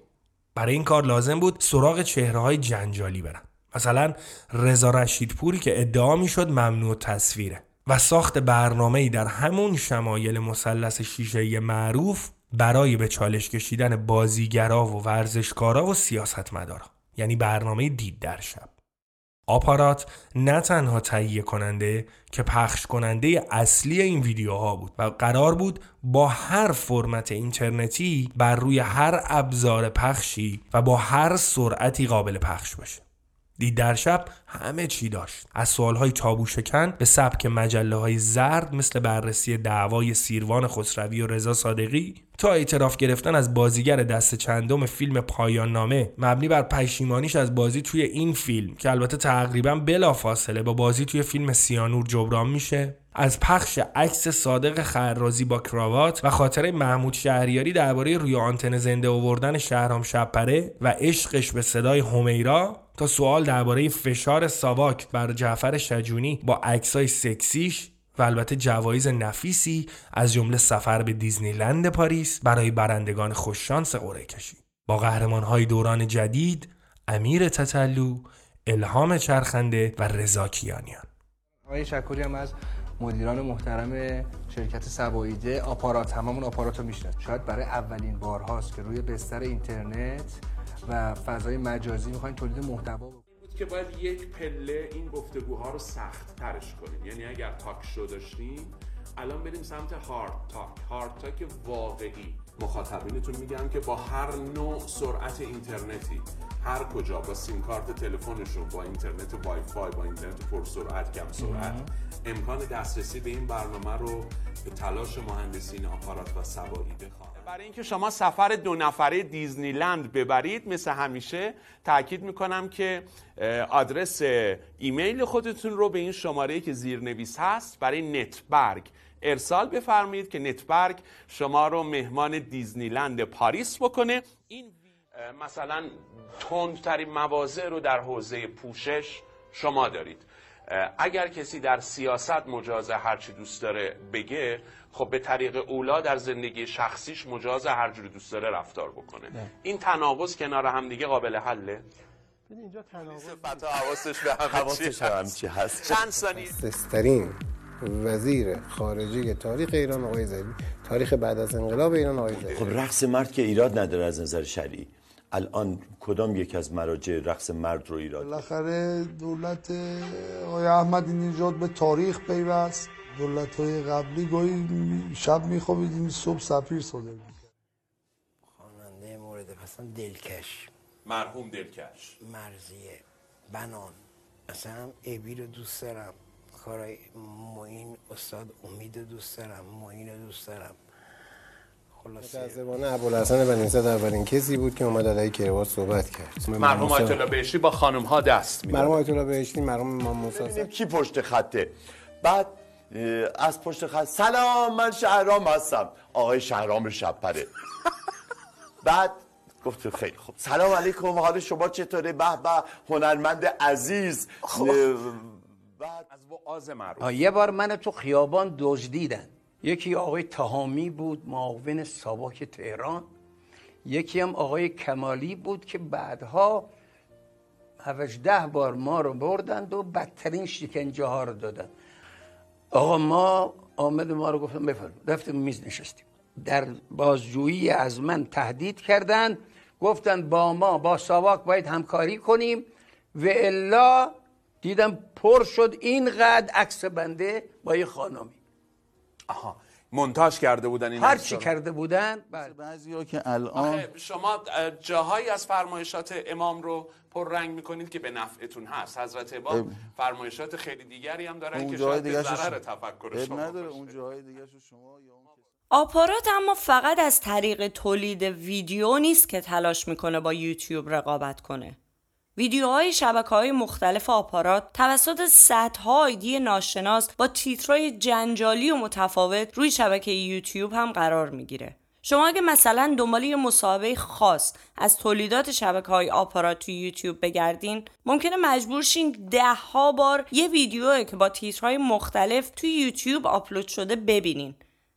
برای این کار لازم بود سراغ چهره های جنجالی برن. مثلا رضا رشیدپوری که ادعا می‌شد ممنوع تصویره و ساخت برنامه‌ای در همون شمایل مثلث شیشه‌ای معروف برای به چالش کشیدن بازیگرا و ورزشکارا و سیاستمدارا. یعنی برنامه دید در شب. آپارات نه تنها تهیه کننده که پخش کننده اصلی این ویدیوها بود و قرار بود با هر فرمت اینترنتی بر روی هر ابزار پخشی و با هر سرعتی قابل پخش باشه. دید در شب همه چی داشت. از سوالهای تابو شکن به سبک مجله های زرد مثل بررسی دعوای سیروان خسروی و رضا صادقی تا اعتراف گرفتن از بازیگر دست چندم فیلم پایان نامه مبنی بر پشیمانیش از بازی توی این فیلم که البته تقریبا بلا فاصله با بازی توی فیلم سیانور جبران میشه از پخش عکس صادق خرازی با کراوات و خاطره محمود شهریاری درباره روی آنتن زنده آوردن شهرام شبپره و عشقش به صدای همیرا تا سوال درباره فشار ساواک بر جعفر شجونی با عکسای سکسیش و البته جوایز نفیسی از جمله سفر به دیزنیلند پاریس برای برندگان خوششانس قرعه کشی با قهرمانهای دوران جدید امیر تتلو الهام چرخنده و رضا کیانیان. آقای شکری هم از مدیران محترم شرکت صبا ایده آپارات هممون آپارات رو میشناسن شاید برای اولین بار هاست که روی بستر اینترنت و فضای مجازی می‌خواین تولید محتوا که باید یک پله این گفتگوها رو سخت ترش کنیم. یعنی اگر talk show داشتیم الان بریم سمت hard talk. hard talk واقعی. مخاطبینتون میگم که با هر نوع سرعت اینترنتی هر کجا با سیم کارت تلفنشون با اینترنت وای فای با اینترنت پرسرعت کم سرعت. امکان دسترسی به این برنامه رو به تلاش مهندسین آپارات و سواری بخواهد برای اینکه شما سفر دو نفره دیزنیلند ببرید مثل همیشه تاکید می‌کنم که آدرس ایمیل خودتون رو به این شماره که زیرنویس هست برای نتبرگ ارسال بفرمایید که نتبرگ شما رو مهمان دیزنیلند پاریس بکنه. این مثلا تندترین مواضع رو در حوزه پوشش شما دارید. اگر کسی در سیاست مجاز هرچی دوست داره بگه خب به طریق اولا در زندگی شخصیش مجاز هر جوری دوست داره رفتار بکنه. نه. این تناقض کنار هم دیگه قابل حله. اینجا تناقض فتا حواسش به همه چی هست. چند ثانیه. سسترین وزیر خارجه تاریخ ایران آقای زدی تاریخ بعد از انقلاب ایران آقای زدی خب رقص مرد که ایراد نداره از نظر شرعی. الان کدام یک از مراجع رقص مرد رو ایراد بالاخره دولت آقای احمدی نژاد به تاریخ پیوست. دولت های قبلی گاهی شب میخوابیدیم صبح سفیر صادر مثلا دلکش. مرحوم دلکش. مرزیه. بنان. مثلا ابی رو دوست دارم. کارای معین استاد امید دوست دارم معین دوست دارم. خلاصه. متاسفانه ابوالحسن بنیزاد اولین کسی بود که اومد علیه کروات صحبت کرد. مرحوم آیت الله بهشتی با خانم ها دست می‌داد. مرحوم آیت الله بهشتی مرحوم امام موسی کی پشت خطه. بعد از پشت خط سلام من شهرام هستم. آقای شهرام شبپره. بعد گفت خیلی خوب. سلام علیکم حال شما چطوره؟ به به هنرمند عزیز. اه، از وعاز آه، یه بار من تو خیابان دزدیدن یکی آقای تهامی بود معاون ساواک تهران. یکی هم آقای کمالی بود که بعدها ده بار ما رو بردند و بدترین شکنجه ها رو دادن. آقا ما آمد ما رو گفتم بفرم رفتیم میز نشستیم. در بازجویی از من تهدید کردند. گفتند با ما با ساواک باید همکاری کنیم. و الا دیدم پر شد اینقدر عکس بنده با یه خانمی آها منتاج کرده بودن این هر چی. کرده بودن بعضی که الان آخه شما اه، جاهایی از فرمایشات امام رو پر رنگ می‌کنید که به نفعتون هست حضرت امام فرمایشات خیلی دیگری هم دارن اون که جاهای شاید به ضرر تفکر شما نداره. اون جاهای دیگه شما یا اون آپارات اما فقط از طریق تولید ویدیو نیست که تلاش می‌کنه با یوتیوب رقابت کنه. ویدیوهای شبکه های مختلف آپارات توسط صدها آیدی ناشناس با تیترهای جنجالی و متفاوت روی شبکه یوتیوب هم قرار می‌گیره. شما اگه مثلا دنبال یه مصاحبه خاص از تولیدات شبکه های آپارات توی یوتیوب بگردین ممکنه مجبور شین ده ها بار یه ویدیو که با تیترهای مختلف توی یوتیوب آپلود شده ببینین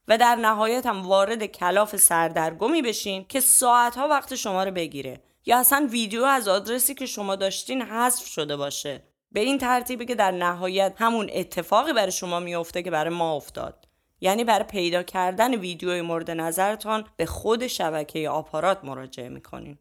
و در نهایت هم وارد کلاف سردرگمی بشین که ساعتها وقت شما رو بگیره یا اصلا ویدیو از آدرسی که شما داشتین حذف شده باشه. به این ترتیبی که در نهایت همون اتفاقی برای شما میفته که برای ما افتاد. یعنی برای پیدا کردن ویدیوی مورد نظرتان به خود شبکه آپارات مراجعه می‌کنین.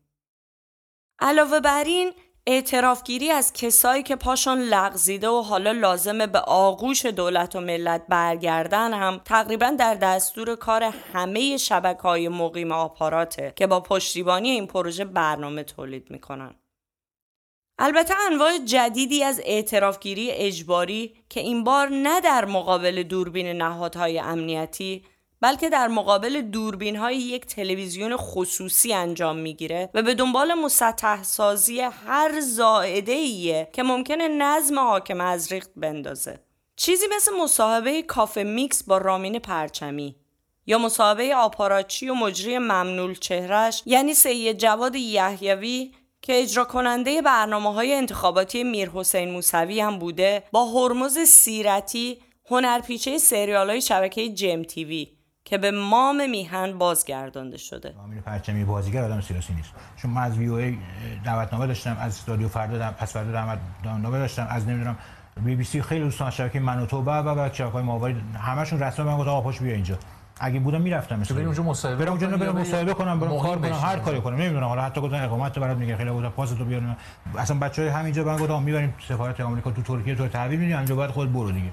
علاوه بر این اعترافگیری از کسایی که پاشون لغزیده و حالا لازمه به آغوش دولت و ملت برگردن هم تقریبا در دستور کار همه شبکه های مقیم آپاراته که با پشتیبانی این پروژه برنامه تولید می‌کنن. البته انواع جدیدی از اعترافگیری اجباری که این بار نه در مقابل دوربین نهادهای امنیتی بلکه در مقابل دوربین های یک تلویزیون خصوصی انجام می‌گیره و به دنبال مسطح سازی هر زائده ایه که ممکنه نظم حاکم از ریخت بندازه. چیزی مثل مصاحبه کافه میکس با رامین پرچمی یا مصاحبه آپاراچی و مجری ممنول چهرش یعنی سید جواد یحیوی که اجرا کننده برنامه های انتخاباتی میر حسین موسوی هم بوده با هرمز سیرتی هنرپیچه سریال های شبکه جم تیوی که به مام میهن بازگردانده شده. امیر پرچمی بازیگر آدم سیاسی نیست. چون من از وی او ای دعوتنامه داشتم از رادیو فردا دم پس فردا دعوتنامه داشتم از نمی‌دونم بی بی سی خیلی دوستان شبکه من و تو و و شبکه‌های ماهواره همشون رسما من گفتم آقا پاش بیا اینجا. اگه بودم می‌رفتم مثلا. بریم اونجا مصاحبه برم اونجا برم مصاحبه کنم برم کار کنم؟ هر کاری کنم. نمی‌دونم حالا حتی گفتن اقامت تو برات میگه خیلی گفتم پاس تو بیار اصلا بچهای همینجا من گفتم می‌بریم سفارت آمریکا تو ترکیه تو تحویل میدیم اونجا باید خود برو دیگه.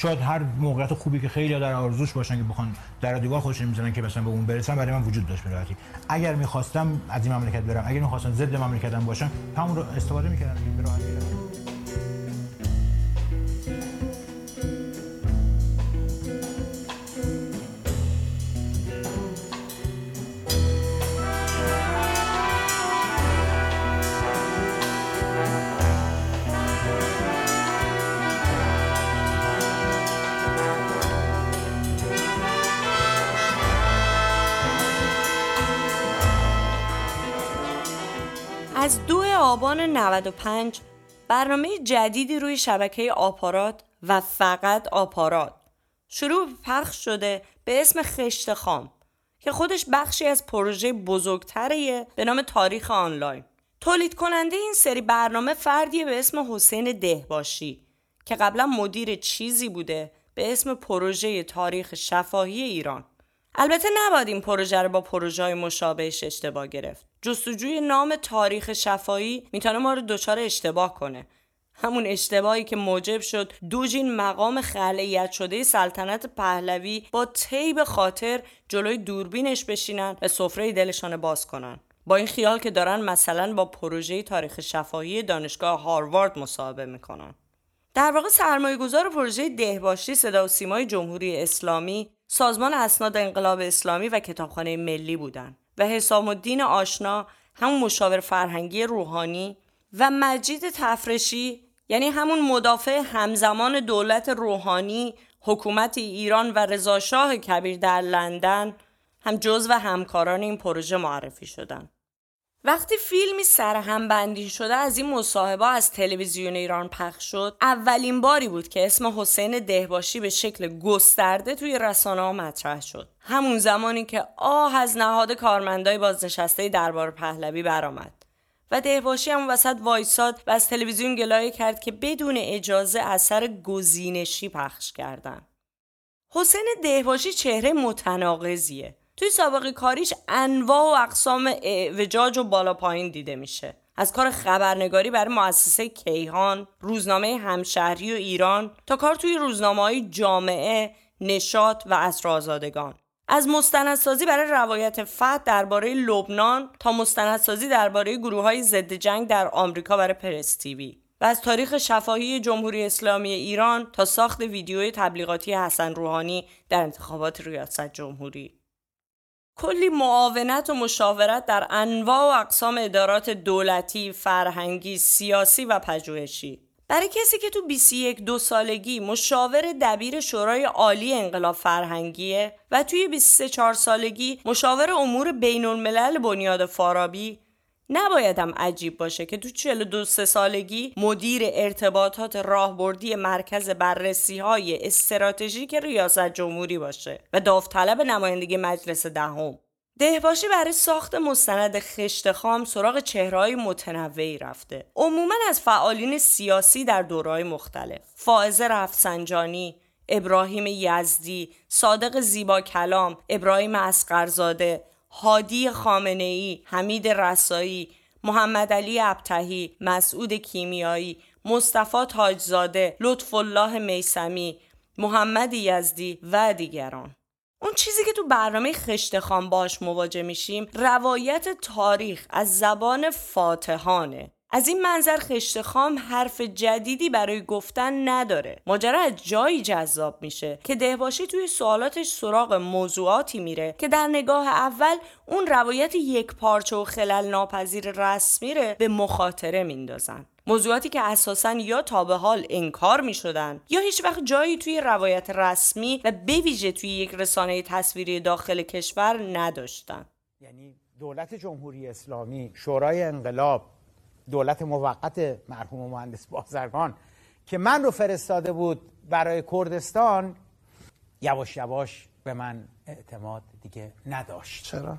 شاید هر موقعیت خوبی که خیلی در آرزوش باشن که بخوان در دیوار خودشون می‌زنن که مثلا به اون برسن برای من وجود داشت به راحتی. اگر می‌خواستم از این مملکت برم اگر می‌خواستم ضد مملکتم باشم همون رو استفاده می‌کردم. به راحتی. از دو آبان 95 برنامه جدیدی روی شبکه آپارات و فقط آپارات. شروع پخش شده به اسم خشت خام که خودش بخشی از پروژه بزرگتریه به نام تاریخ آنلاین. تولید کننده این سری برنامه فردیه به اسم حسین دهباشی که قبلا مدیر چیزی بوده به اسم پروژه تاریخ شفاهی ایران. البته نباید این پروژه رو با پروژه های مشابهش اشتباه گرفت. جستجوی نام تاریخ شفایی می‌تونه ما رو دچار اشتباه کنه. همون اشتباهی که موجب شد دو جین مقام خلعیت شده سلطنت پهلوی با طیب خاطر جلوی دوربینش بشینن و سفره دلشان باز کنن. با این خیال که دارن مثلا با پروژه تاریخ شفاهی دانشگاه هاروارد مصاحبه می‌کنن در واقع سرمایه گذار پروژه دهباشی صدا و سیمای جمهوری اسلامی سازمان اسناد انقلاب اسلامی و کتابخانه ملی بودند و حسام الدین آشنا همون مشاور فرهنگی روحانی و مجید تفرشی یعنی همون مدافع همزمان دولت روحانی حکومت ایران و رضاشاه کبیر در لندن هم جزو همکاران این پروژه معرفی شدن. وقتی فیلمی سرهم بندی شده از این مصاحبه از تلویزیون ایران پخش شد. اولین باری بود که اسم حسین دهباشی به شکل گسترده توی رسانه ها مطرح شد. همون زمانی که آه از نهاد کارمندای بازنشسته دربار پهلوی برآمد. و دهباشی هم وسط وایساد و از تلویزیون گلایه کرد که بدون اجازه اثر گزینشی پخش کردن. حسین دهباشی چهره متناقضیه. توی سابقه کاریش انواع و اقسام اعوجاج و بالا پایین دیده میشه از کار خبرنگاری برای مؤسسه کیهان، روزنامه همشهری و ایران تا کار توی روزنامه های جامعه، نشاط و اسرآزادگان. از مستندسازی برای روایت فتح درباره لبنان تا مستندسازی درباره گروه های ضد جنگ در آمریکا برای پرس تیوی و از تاریخ شفاهی جمهوری اسلامی ایران تا ساخت ویدیوی تبلیغاتی حسن روحانی در انتخابات ریاست جمهوری کلی معاونت و مشاورت در انواع و اقسام ادارات دولتی، فرهنگی، سیاسی و پژوهشی. برای کسی که تو 21 دو سالگی مشاور دبیر شورای عالی انقلاب فرهنگیه و توی 23 4 سالگی مشاور امور بین الملل بنیاد فارابی نبایدم عجیب باشه که تو 42 سه سالگی مدیر ارتباطات راهبردی مرکز بررسی های استراتژیک ریاست جمهوری باشه و داوطلب نمایندگی مجلس دهم. دهباشی برای ساخت مستند خشت خام سراغ چهرهای متنوعی رفته. عموما از فعالین سیاسی در دورهای مختلف. فائزه رفسنجانی، ابراهیم یزدی، صادق زیبا کلام، ابراهیم اسقرزاده، هادی خامنه ای، حمید رسایی، محمد علی ابتهی، مسعود کیمیایی، مصطفی تاجزاده، لطف الله میسمی، محمد یزدی و دیگران. اون چیزی که تو برنامه خشت خان باش مواجه میشیم روایت تاریخ از زبان فاتحانه از این منظر خشت خام حرف جدیدی برای گفتن نداره. ماجرا از جایی جذاب میشه که دهباشی توی سوالاتش سراغ موضوعاتی میره که در نگاه اول اون روایت یک پارچه و خلل ناپذیر رسمی ره به مخاطره میندازن. موضوعاتی که اساسا یا تا به حال انکار می شدن یا هیچ وقت جایی توی روایت رسمی و بویژه توی یک رسانه تصویری داخل کشور نداشتن. یعنی دولت جمهوری اسلامی شورای انقلاب دولت موقت مرحوم مهندس بازرگان که من رو فرستاده بود برای کردستان یواش یواش به من اعتماد دیگه نداشت. چرا؟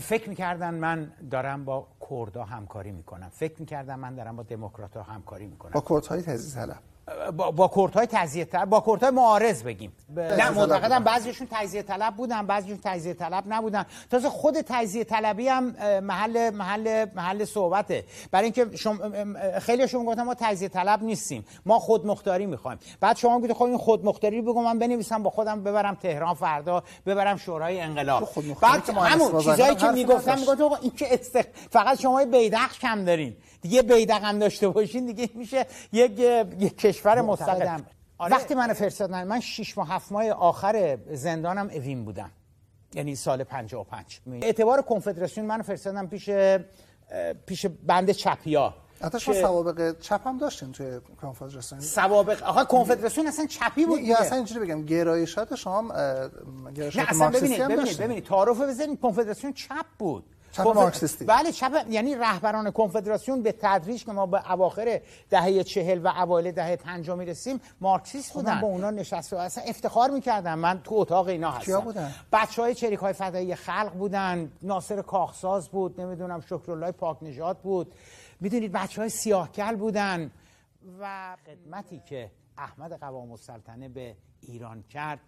فکر می‌کردن من دارم با کردها همکاری می‌کنم. فکر می‌کردن من دارم با دموکرات همکاری می‌کنم. با کردهای تزیز طلب. با, با کردهای تزیه طلب با کردهای معارض بگیم. نه معتقدم بعضیشون تجزیه طلب بودن بعضیشون تجزیه طلب نبودن. تازه خود تجزیه طلبی هم محل محل محل صحبته. برای اینکه شما خیلیشون گفتن ما تجزیه طلب نیستیم. ما خود مختاری می‌خوایم. بعد شما گفتید خب این خود مختاری بگم من بنویسم با خودم ببرم تهران فردا ببرم شورای انقلاب. بعد همون چیزایی که می‌گفتم می‌گفتم این که استخ... فقط شما بیدخش کم دارین. دیگه بیدق هم داشته باشین دیگه میشه یک, یک کشور مستقل آره. وقتی من فرستادن من 6 ماه 7 ماه آخر زندانم اوین بودم. یعنی سال 55 اعتبار کنفدراسیون من فرستادم پیش پیش بند چپیا. حتی شما سوابق چپ هم داشتین توی کنفدراسیون. سوابق آقا کنفدراسیون اصلا چپی بود یا اصلا اینجوری بگم گرایشات شما گرایشات اصلا ببینید ببینید ببینید تعارف بزنید. کنفدراسیون چپ بود. چپ مارکسیستی. بله چپ یعنی رهبران کنفدراسیون به تدریج که ما به اواخر دهه چهل و اوایل دهه پنجم می‌رسیم مارکسیست بودن. با اونا نشست و اصلا افتخار می‌کردم. من تو اتاق اینا هستم. کیا بودن؟ بچه های چریک های فدایی خلق بودن. ناصر کاخساز بود نمی‌دونم شکرالله پاک نژاد بود. می‌دونید بچه های سیاهکل بودن و خدمتی که احمد قوام السلطنه به ایران کرد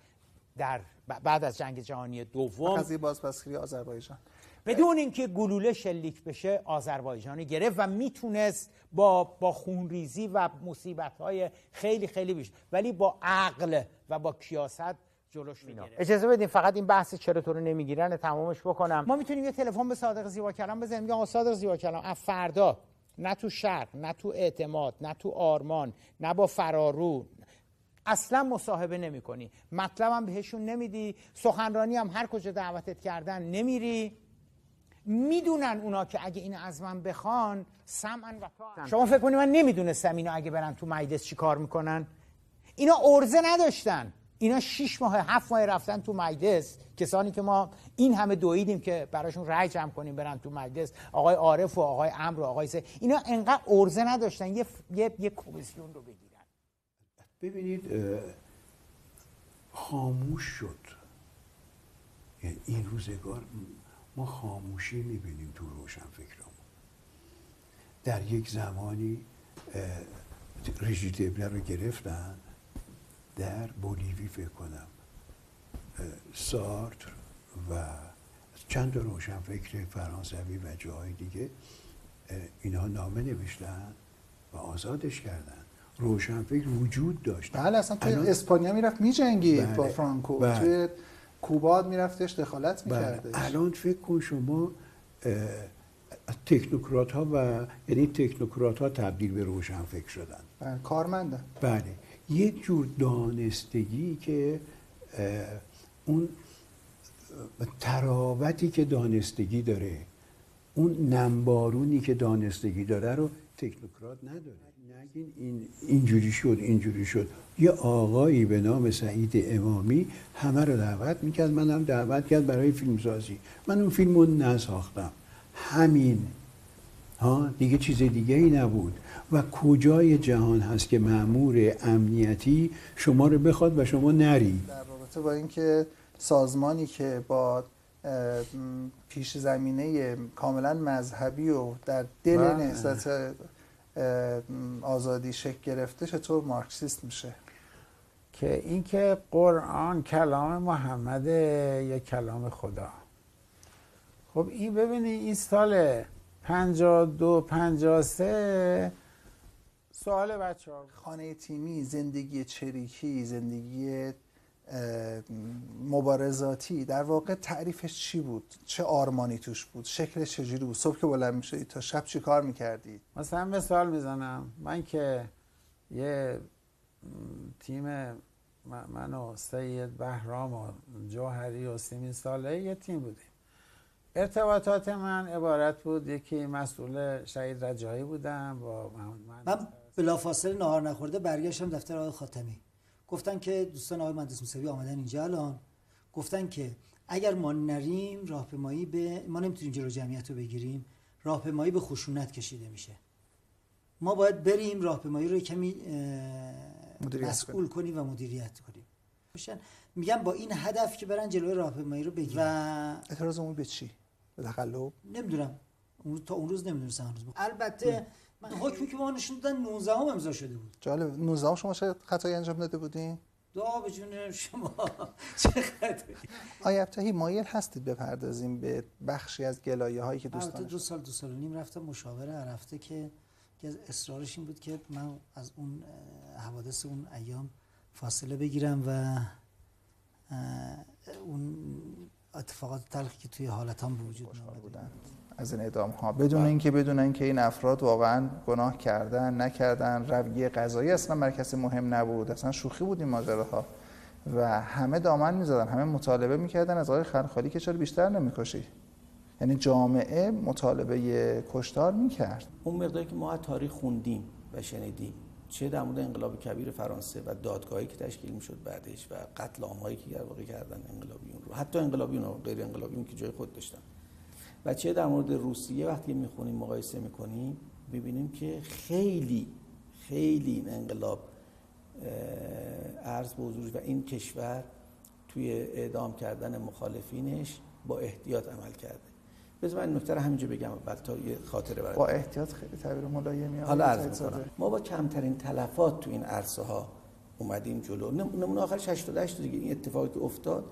در بعد از جنگ جهانی دوم. قضیه بازپسگیری آذربایجان. بدون اینکه گلوله شلیک بشه آذربایجان گرفت و می‌تونست با با خونریزی و مصیبت های خیلی خیلی بیشتر ولی با عقل و با کیاست جلوش می‌گیره اجازه بدین فقط این بحث چرا تو رو نمی‌گیرن تمامش بکنم. ما می‌تونیم یه تلفن به صادق زیبا کلام بزنیم. میگم آقا صادق زیبا کلام از فردا نه تو شرق نه تو اعتماد نه تو آرمان نه با فرارو. اصلا مصاحبه نمی کنی مطلبم بهشون نمیدی سخنرانی هم هر کجا دعوتت کردن نمیری. می‌دونن اونا که اگه اینو از من بخوان سمعن و طاعن. شما فکر کنی من نمی‌دونستم اینا اگه برن تو مجلس چی کار می‌کنن؟ اینا ارزه نداشتن. اینا شیش ماه هفت ماه رفتن تو مجلس. کسانی که ما این همه دویدیم که براشون رأی جمع کنیم برن تو مجلس. آقای عارف و آقای امر و آقای سه. اینا انقدر ارزه نداشتن. یه یه, یه کمیسیون رو بگیرن. ببینید خاموش شد. یعنی این روزگار ما خاموشی می‌بینیم تو روشن فکرامون در یک زمانی اه، رژی دبله رو گرفتن در بولیوی فکر کنم سارتر و چند روشن فکر فرانسوی و جاهای دیگه اینها نامه نوشتن و آزادش کردن روشن فکر وجود داشت بله اصلا توی الان- اسپانیا می‌رفت میجنگید بله. با فرانکو بله. توی کوبا میرفتش دخالت بله. میکردش. الان فکر کن شما تکنوکرات ها و یعنی تکنوکرات ها تبدیل به روشن فکر شدن. بله. کارمندن بله. یک جور دانستگی که اون تراوتی که دانستگی داره اون نمبارونی که دانستگی داره رو تکنوکرات نداره. نگین این اینجوری شد اینجوری شد. یه آقایی به نام سعید امامی همه رو دعوت می‌کرد. منم دعوت کرد برای فیلمسازی. من اون فیلم رو نساختم. همین. ها؟ دیگه چیز دیگه ای نبود. و کجای جهان هست که مأمور امنیتی شما رو بخواد و شما نری؟ در رابطه با اینکه سازمانی که با پیش زمینه کاملا مذهبی و در دل بله. نهضت آزادی شکل گرفته چطور مارکسیست میشه؟ که اینکه قرآن کلام محمد یک کلام خدا. خب این ببینی این سال 52 53 سوال بچه ها خانه تیمی زندگی چریکی زندگی مبارزاتی در واقع تعریفش چی بود؟ چه آرمانی توش بود؟ شکل چجوری بود؟ صبح که بلند می‌شدی تا شب چی کار می‌کردی؟ مثلا مثال می‌زنم من که یه تیم من و سید بهرام و جوهری و سیمین ساله یه تیم بودیم. ارتباطات من عبارت بود یکی مسئول شهید رجایی بودم با محمد من بلافاصله نهار نخورده برگشتم دفتر آقای خاتمی. گفتن که دوستان آقای مهندس موسوی آمدن اینجا الان. گفتن که اگر ما نریم راهپیمایی به ما نمی‌تونیم جلو جمعیت رو بگیریم راهپیمایی به خشونت کشیده میشه. ما باید بریم راهپیمایی رو کمی مسئول کنیم. و مدیریت کنیم. میشن میگم با این هدف که برن جلوی راهپیمایی رو بگیرن. و اعتراض عمومی به چی؟ به تقلب؟ نمی‌دونم. اون تا اون روز نمی‌دونستم هنوز البته من حکمی که ما نشون دادن 19 هم امضا شده بود. جالب. 19 شما چه خطایی انجام داده بودین؟ دعا به جون شما. چقدر آیا ابتهی مایل هستید بپردازیم به بخشی از گلایه هایی که دوستان دو سال دو سال و نیم رفتم مشاوره رفته که که از اصرارش این بود که من از اون حوادث اون ایام فاصله بگیرم و اون اتفاقات تلخی که توی حالتام به وجود بودن از این اعدام ها بدون اینکه بدونن که این افراد واقعا گناه کردن نکردن رویه قضایی اصلا کسی مهم نبود. اصلا شوخی بود این ماجراها. و همه دامن می‌زدن همه مطالبه می‌کردن از آقای خرخالی که چرا بیشتر نمی‌کشی؟ یعنی جامعه مطالبه کشتار می‌کرد. اون مقداری که ما از تاریخ خوندیم و شنیدیم چه در مورد انقلاب کبیر فرانسه و دادگاهی که تشکیل می‌شد بعدش و قتل عامهایی که واقع کردن انقلابیون رو. حتی انقلابیون و غیر انقلابیون که جای خود داشتن. و چه در مورد روسیه وقتی می‌خونیم مقایسه می‌کنیم ببینیم که خیلی خیلی این انقلاب عرض به و این کشور توی اعدام کردن مخالفینش با احتیاط عمل کرده بذار من نکته رو همینجا بگم اول تا یه خاطره برای با احتیاط خیلی تعبیر ملایمی حالا عرض. می‌کنم. ما با کمترین تلفات تو این عرصه ها اومدیم جلو. نم- نمونه آخرش 88 دیگه. این اتفاقی که افتاد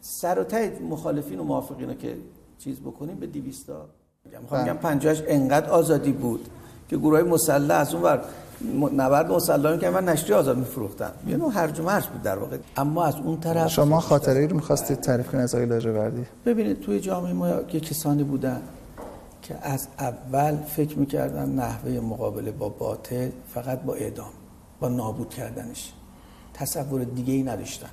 سر و ته مخالفین و موافقین رو که چیز بکنیم به 200 تا. میگم می‌خوام. میگم 58 انقدر آزادی بود که گروه مسلح از اون ور نبرد مسلح که من نشری آزاد میفروختم. یه نوع هرج و مرج بود در واقع. اما از اون طرف شما خاطره ای رو می‌خواستید تعریف کنید از آقای لاجوردی؟ ببینید توی جامعه ما یه کسانی بودن که از اول فکر می‌کردن نحوه مقابله با باطل فقط با اعدام با نابود کردنش. تصور دیگه ای نداشتن.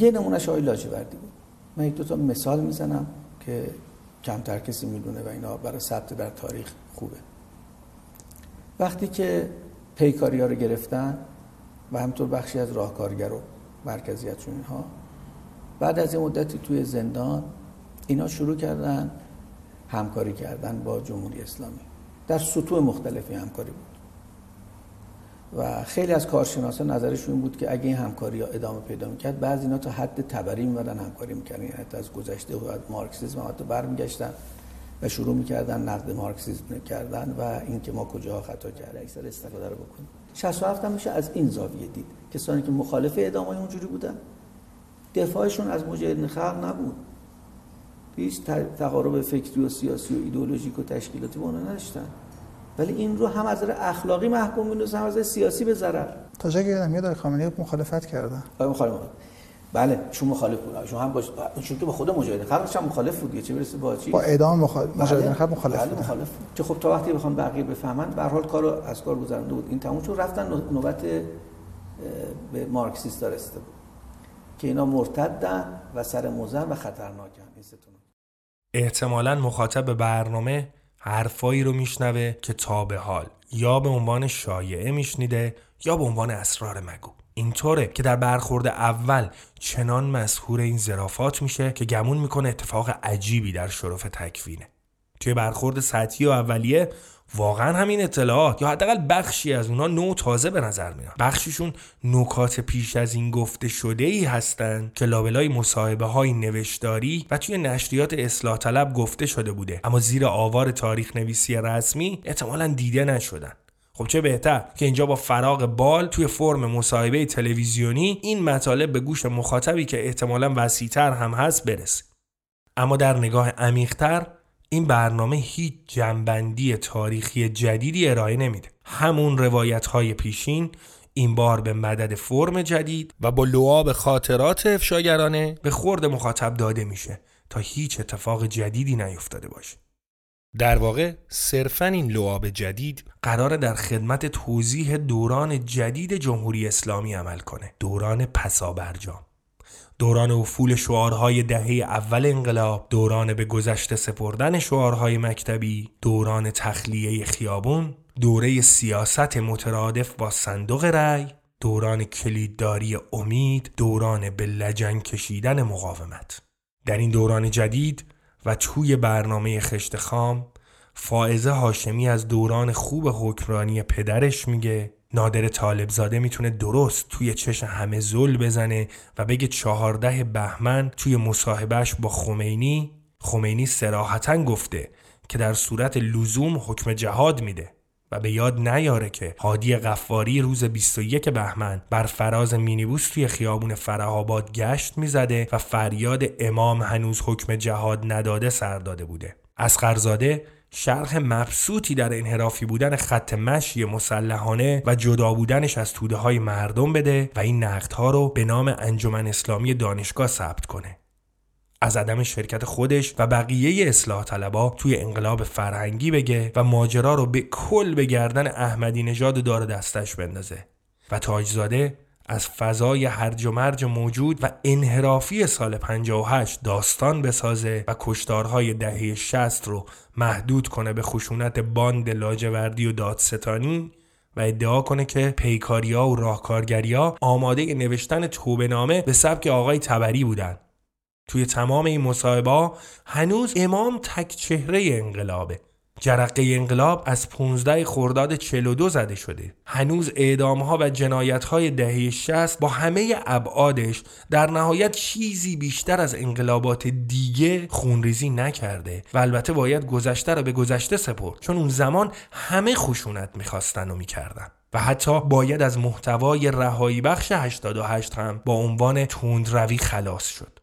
یه نمونهش آقای لاجوردی بود. من یک دو تا مثال می‌زنم که کمتر کسی می‌دونه و اینا برای ثبت در تاریخ خوبه. وقتی که پیکاری ها رو گرفتن و همطور بخشی از راهکارگر و مرکزیتشون اینها بعد از یه مدتی توی زندان اینا شروع کردن همکاری کردن با جمهوری اسلامی. در سطوح مختلفی همکاری بود. و خیلی از کارشناسان نظرشون این بود که اگه این همکاری ها ادامه پیدا می‌کرد بعضی اینا تا حد تبری میمدن همکاری می‌کردن. یعنی از گذشته و از مارکسیسم حتی برمیگشتن. و شروع می‌کردن نقد مارکسیسم کردن و اینکه ما کجا خطا کرده اکثر استفاده رو بکنیم. 67 هم میشه از این زاویه دید. کسانی که مخالف ادامه اونجوری بودن دفاعشون از مجاهدین خلق نبود. هیچ تقارب فکری و سیاسی و ایدئولوژیک و تشکیلاتی با نداشتن. ولی این رو هم از نظر اخلاقی محکوم می‌دونن هم از سیاسی به ضرر. تا جایی که میاد آقای خامنه‌ای مخالفت کردن. آقای مخالفت. بله چون مخالف بود. چون هم باش چون که با خود مجاهدین خلقش هم مخالف بود. چه برسه با چی؟ با اعدام مخالف مجاهدین خلق مخالف بله مخالف که خب تا وقتی بخوان بقیه بفهمن به هر حال کارو از کار گذرونده بود. این تموم شد. رفتن نوبت به مارکسیستا رسیده بود که اینا مرتدن و سر مزن و خطرناکن. این ستون احتمالا مخاطب برنامه حرفایی رو میشنوه که تا به حال یا به عنوان شایعه میشنیده یا به عنوان اسرار مگو. اینطوره که در برخورد اول چنان مسهور این زرافات میشه که گمون می‌کنه اتفاق عجیبی در شرف تکوینه. توی برخورد سطحی و اولیه واقعا همین اطلاعات یا حداقل بخشی از اونها نو تازه به نظر میاد بخشیشون نکات پیش از این گفته شده ای هستند که لابلای مصاحبه های نوشتاری و توی نشریات اصلاح طلب گفته شده بوده. اما زیر آوار تاریخ نویسی رسمی احتمالا دیده نشدن. خب چه بهتر که اینجا با فراغ بال توی فرم مصاحبه تلویزیونی این مطالب به گوش مخاطبی که احتمالا وسیعتر هم هست برسه. اما در نگاه عمیقتر این برنامه هیچ جنبندی تاریخی جدیدی ارائه نمیده. همون روایت های پیشین این بار به مدد فرم جدید و با لعاب خاطرات افشاگرانه به خورد مخاطب داده میشه تا هیچ اتفاق جدیدی نیفتاده باشه. در واقع صرفا این لعاب جدید قرار در خدمت توضیح دوران جدید جمهوری اسلامی عمل کنه. دوران پسابرجام. دوران افول شعارهای دهه اول انقلاب دوران به گذشته سپردن شعارهای مکتبی دوران تخلیه خیابون دوره سیاست مترادف با صندوق رأی دوران کلیدداری امید دوران به لجن کشیدن مقاومت. در این دوران جدید و توی برنامه خشت خام فائزه هاشمی از دوران خوب حکمرانی پدرش میگه نادر طالبزاده می‌تونه درست توی چش همه زل بزنه و بگه چهارده بهمن توی مصاحبهش با خمینی خمینی سراحتا گفته که در صورت لزوم حکم جهاد میده. و به یاد نیاره که هادی قفاری روز 21 بهمن بر فراز مینیبوس توی خیابون فرهاباد گشت می‌زده و فریاد امام هنوز حکم جهاد نداده سر داده بوده از خرزاده شرح مبسوطی در انحرافی بودن خط مشی مسلحانه و جدا بودنش از توده های مردم بده و این نقدها رو به نام انجمن اسلامی دانشگاه ثبت کنه. از عدم شرکت خودش و بقیه اصلاح طلبا توی انقلاب فرهنگی بگه و ماجرا رو به کل به گردن احمدی نژاد دار دستش بندازه. و تاجزاده از فضای هرج و مرج موجود و انحرافی سال 58 داستان بسازه و کشتارهای دهه 60 رو محدود کنه به خشونت باند لاجوردی و دادستانی و ادعا کنه که پیکاریا و راهکارگریا آماده نوشتن توبه نامه به سبک آقای تبری بودن. توی تمام این مصاحبه هنوز امام تک چهره انقلابه. جرقه انقلاب از 15 خرداد 42 زده شده. هنوز ها و جنایت های دهه 60 با همه ابعادش در نهایت چیزی بیشتر از انقلابات دیگه خونریزی نکرده و البته باید گذشته را به گذشته سپرد. چون اون زمان همه خشونت می‌خواستن و می‌کردن. و حتی باید از محتوای رهایی بخش 88 هم با عنوان تندروی خلاص شد.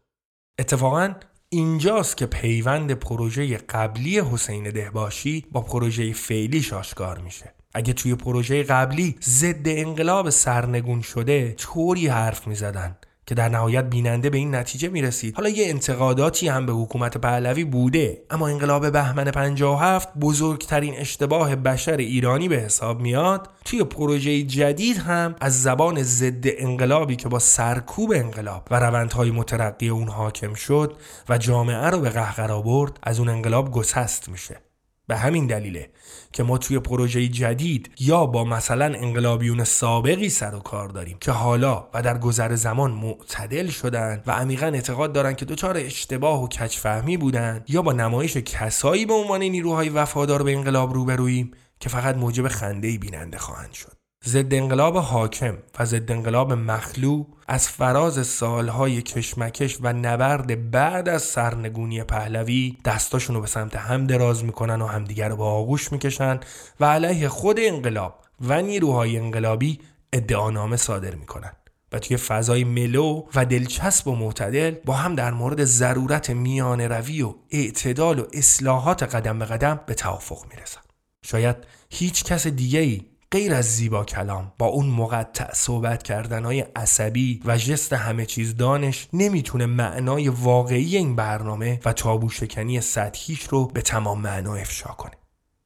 اتفاقا اینجاست که پیوند پروژه قبلی حسین دهباشی با پروژه فعلیش آشکار میشه. اگه توی پروژه قبلی ضد انقلاب سرنگون شده طوری حرف می‌زدن. که در نهایت بیننده به این نتیجه می‌رسید. حالا یه انتقاداتی هم به حکومت پهلوی بوده اما انقلاب بهمن 57 بزرگترین اشتباه بشر ایرانی به حساب میاد. توی پروژه جدید هم از زبان ضد انقلابی که با سرکوب انقلاب و روندهای مترقی اون حاکم شد و جامعه رو به قهقرا برد از اون انقلاب گسست میشه. به همین دلیله که ما توی پروژه جدید یا با مثلا انقلابیون سابقی سر و کار داریم که حالا و در گذر زمان معتدل شدن و عمیقا اعتقاد دارن که دچار اشتباه و کچفهمی بودن یا با نمایش کسایی به عنوان نیروهای وفادار به انقلاب روبروییم که فقط موجب خنده بیننده خواهند شد. ضد انقلاب حاکم و ضد انقلاب مخلو از فراز سالهای کشمکش و نبرد بعد از سرنگونی پهلوی دستاشون رو به سمت هم دراز می‌کنن و همدیگر رو با آغوش می‌کشن و علیه خود انقلاب و نیروهای انقلابی ادعانامه صادر می‌کنن. و توی فضای ملو و دلچسب و معتدل با هم در مورد ضرورت میان روی و اعتدال و اصلاحات قدم به قدم به توافق می‌رسن. شاید هیچ کس دیگه ای غیر از زیبا کلام با اون مقطع صحبت کردن های عصبی و جست همه چیز دانش نمی‌تونه معنای واقعی این برنامه و تابو شکنی سطحیش رو به تمام معنا افشا کنه.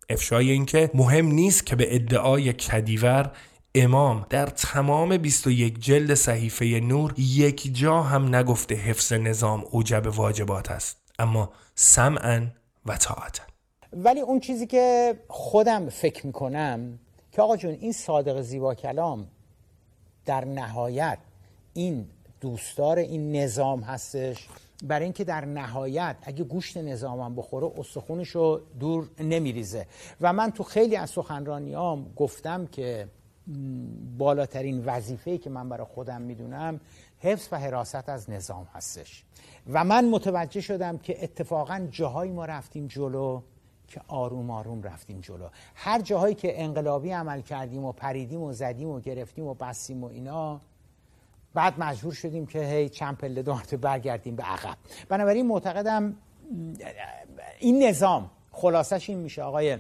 افشای اینکه مهم نیست که به ادعای کدیور امام در تمام 21 جلد صحیفه نور یک جا هم نگفته حفظ نظام اوجب واجبات است اما سمعا و طاعتا. ولی اون چیزی که خودم فکر می‌کنم که آقا جون این صادق زیبا کلام در نهایت این دوستدار این نظام هستش. برای اینکه در نهایت اگه گوشت نظامم بخوره استخونش رو دور نمیریزه. و من تو خیلی از سخنرانیام گفتم که بالاترین وظیفه که من برای خودم می‌دونم حفظ و حراست از نظام هستش. و من متوجه شدم که اتفاقا جاهایی ما رفتیم جلو که آروم آروم رفتیم جلو. هر جاهایی که انقلابی عمل کردیم و پریدیم و زدیم و گرفتیم و بستیم و اینا بعد مجبور شدیم که هی چند پله دو برگردیم به عقب. بنابراین معتقدم این نظام خلاصش این میشه آقای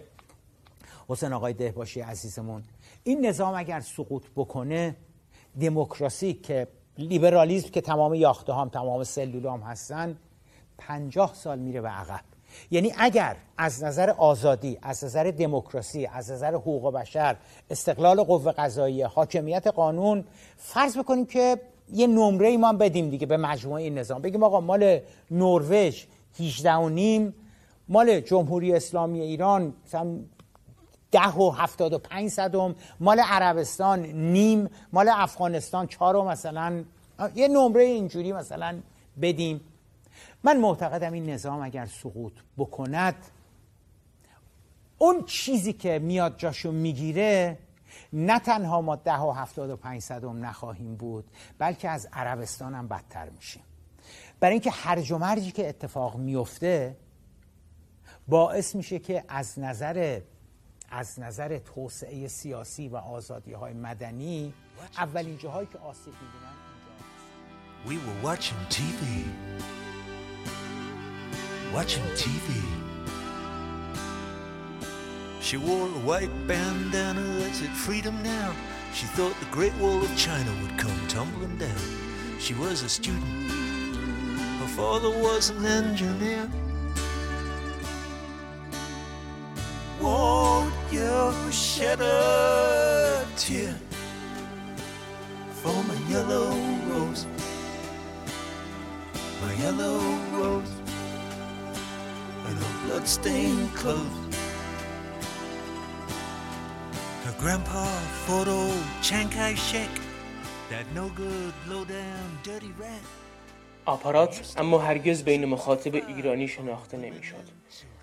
حسین آقای دهباشی عزیزمون. این نظام اگر سقوط بکنه دموکراسی که لیبرالیزم که تمام یاخته هم تمام سلول هم هستن پنجاه سال میره به عقب. یعنی اگر از نظر آزادی از نظر دموکراسی از نظر حقوق بشر استقلال قوه قضاییه حاکمیت قانون فرض بکنیم که یه نمره ای ما بدیم دیگه به مجموعه این نظام. بگیم آقا مال نروژ 18 و نیم مال جمهوری اسلامی ایران مثلا ده و هفتاد و پنج صدم مال عربستان نیم مال افغانستان چهار و مثلا. یه نمره اینجوری مثلا بدیم. من معتقدم این نظام اگر سقوط بکند اون چیزی که میاد جاشو می‌گیره نه تنها ما ده و هفتاد و پنج صدم نخواهیم بود بلکه از عربستان هم بدتر میشیم برای اینکه هرج و مرجی که اتفاق میفته باعث میشه که از نظر از نظر توسعه سیاسی و آزادی های مدنی اولین جاهایی که آسیب می‌بینن We were. Watching TV. She wore a white bandana that said freedom now. She thought the Great Wall of China would come tumbling down. She was a student. Her father was an engineer. Won't you shed a tear for my yellow rose? My yellow rose and her bloodstained clothes. Her grandpa fought old Chiang Kai-shek, that no good, low down, dirty rat. آپارات اما هرگز بین مخاطب ایرانی شناخته نمی‌شد.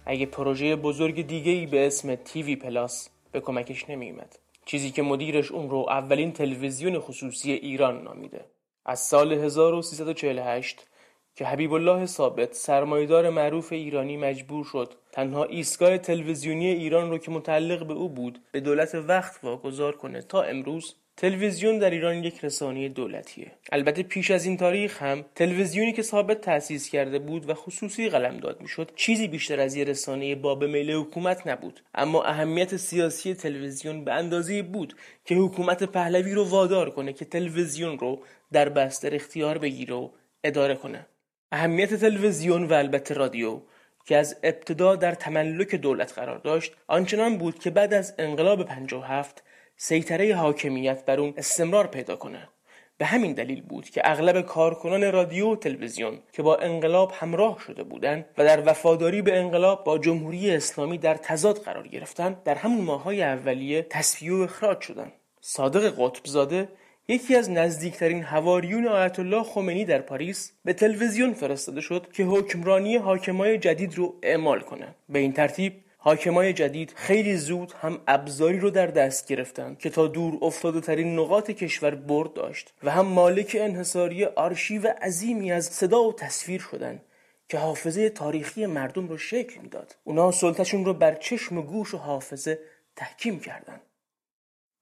اگه پروژه بزرگ دیگه ای به اسم تیوی پلاس به کمکش نمیومد. چیزی که مدیرش اون رو اولین تلویزیون خصوصی ایران نامیده. از سال 1348 که حبیب الله ثابت سرمایدار معروف ایرانی مجبور شد تنها ایستگاه تلویزیونی ایران رو که متعلق به او بود به دولت وقت واگذار کنه تا امروز تلویزیون در ایران یک رسانه دولتیه. البته پیش از این تاریخ هم تلویزیونی که ثابت تأسیس کرده بود و خصوصی قلمداد می‌شد چیزی بیشتر از یه رسانه باب میل حکومت نبود. اما اهمیت سیاسی تلویزیون به اندازه بود که حکومت پهلوی رو وادار کنه که تلویزیون رو در بستر اختیار بگیره و اداره کنه. اهمیت تلویزیون و البته رادیو که از ابتدا در تملک دولت قرار داشت آنچنان بود که بعد از انقلاب 57 سیطره حاکمیت بر اون استمرار پیدا کنه. به همین دلیل بود که اغلب کارکنان رادیو و تلویزیون که با انقلاب همراه شده بودند و در وفاداری به انقلاب با جمهوری اسلامی در تضاد قرار گرفتن در همون ماهای اولیه تصفیه و اخراج شدند صادق قطبزاده یکی از نزدیکترین هواریون آیت الله خمینی در پاریس به تلویزیون فرستاده شد که حکمرانی حاکمای جدید رو اعمال کنه. به این ترتیب حاکمای جدید خیلی زود هم ابزاری رو در دست گرفتند که تا دور افتاده ترین نقاط کشور برد داشت و هم مالک انحصاری آرشیو عظیمی از صدا و تصویر شدند که حافظه تاریخی مردم رو شکل می‌داد. اونا سلطشون رو بر چشم و گوش و حافظه تحکیم کردند.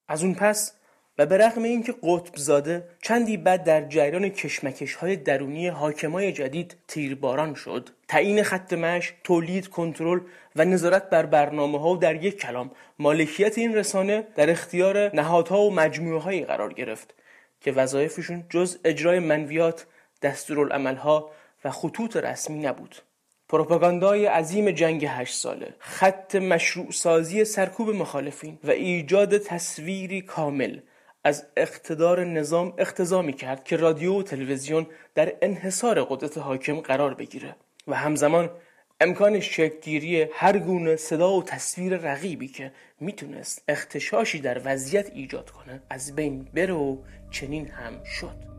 از اون پس و به رغم اینکه قطب زاده چندی بعد در جریان کشمکش های درونی حاکمای جدید تیرباران شد تعیین خط مش، تولید، کنترل و نظارت بر برنامه ها و در یک کلام مالکیت این رسانه در اختیار نهادها و مجموعه هایی قرار گرفت که وظایفشون جز اجرای منویات، دستورالعملها و خطوط رسمی نبود. پروپاگاندای عظیم جنگ هشت ساله خط مشروع سازی سرکوب مخالفین و ایجاد تصویری کامل از اقتدار نظام اقتضا کرد که رادیو و تلویزیون در انحصار قدرت حاکم قرار بگیره و همزمان امکان شکلگیری هر گونه صدا و تصویر رقیبی که می‌تونست اختشاشی در وضعیت ایجاد کنه از بین بره و چنین هم شد.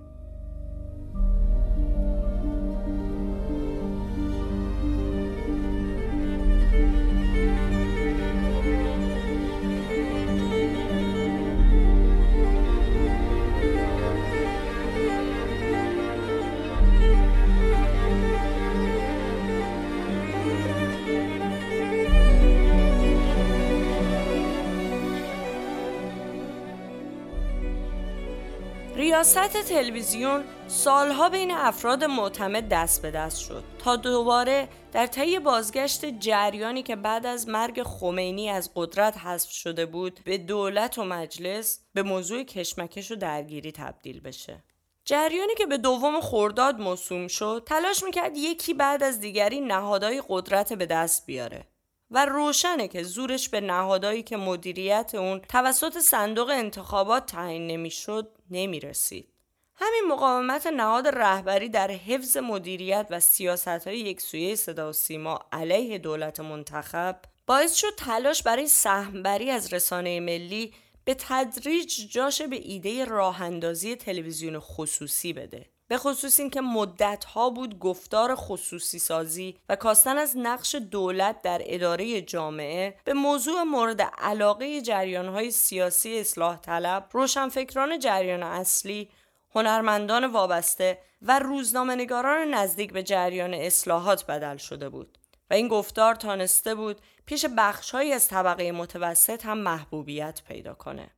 ریاست تلویزیون سالها بین افراد معتمد دست به دست شد تا دوباره در طی بازگشت جریانی که بعد از مرگ خمینی از قدرت حذف شده بود به دولت و مجلس به موضوع کشمکش و درگیری تبدیل بشه. جریانی که به دوم خورداد موسوم شد تلاش می‌کرد یکی بعد از دیگری نهادهای قدرت به دست بیاره و روشنه که زورش به نهادهایی که مدیریت اون توسط صندوق انتخابات تعیین نمی‌شد نمی‌رسید. همین مقاومت نهاد رهبری در حفظ مدیریت و سیاست های یک سویه صدا و سیما علیه دولت منتخب باعث شد تلاش برای سهمبری از رسانه ملی به تدریج جاش به ایده راه اندازی تلویزیون خصوصی بده. به خصوص اینکه مدت ها بود گفتار خصوصی سازی و کاستن از نقش دولت در اداره جامعه به موضوع مورد علاقه جریان های سیاسی اصلاح طلب روشنفکران جریان اصلی هنرمندان وابسته و روزنامه‌نگاران نزدیک به جریان اصلاحات بدل شده بود و این گفتار تانسته بود پیش بخشهایی از طبقه متوسط هم محبوبیت پیدا کنه.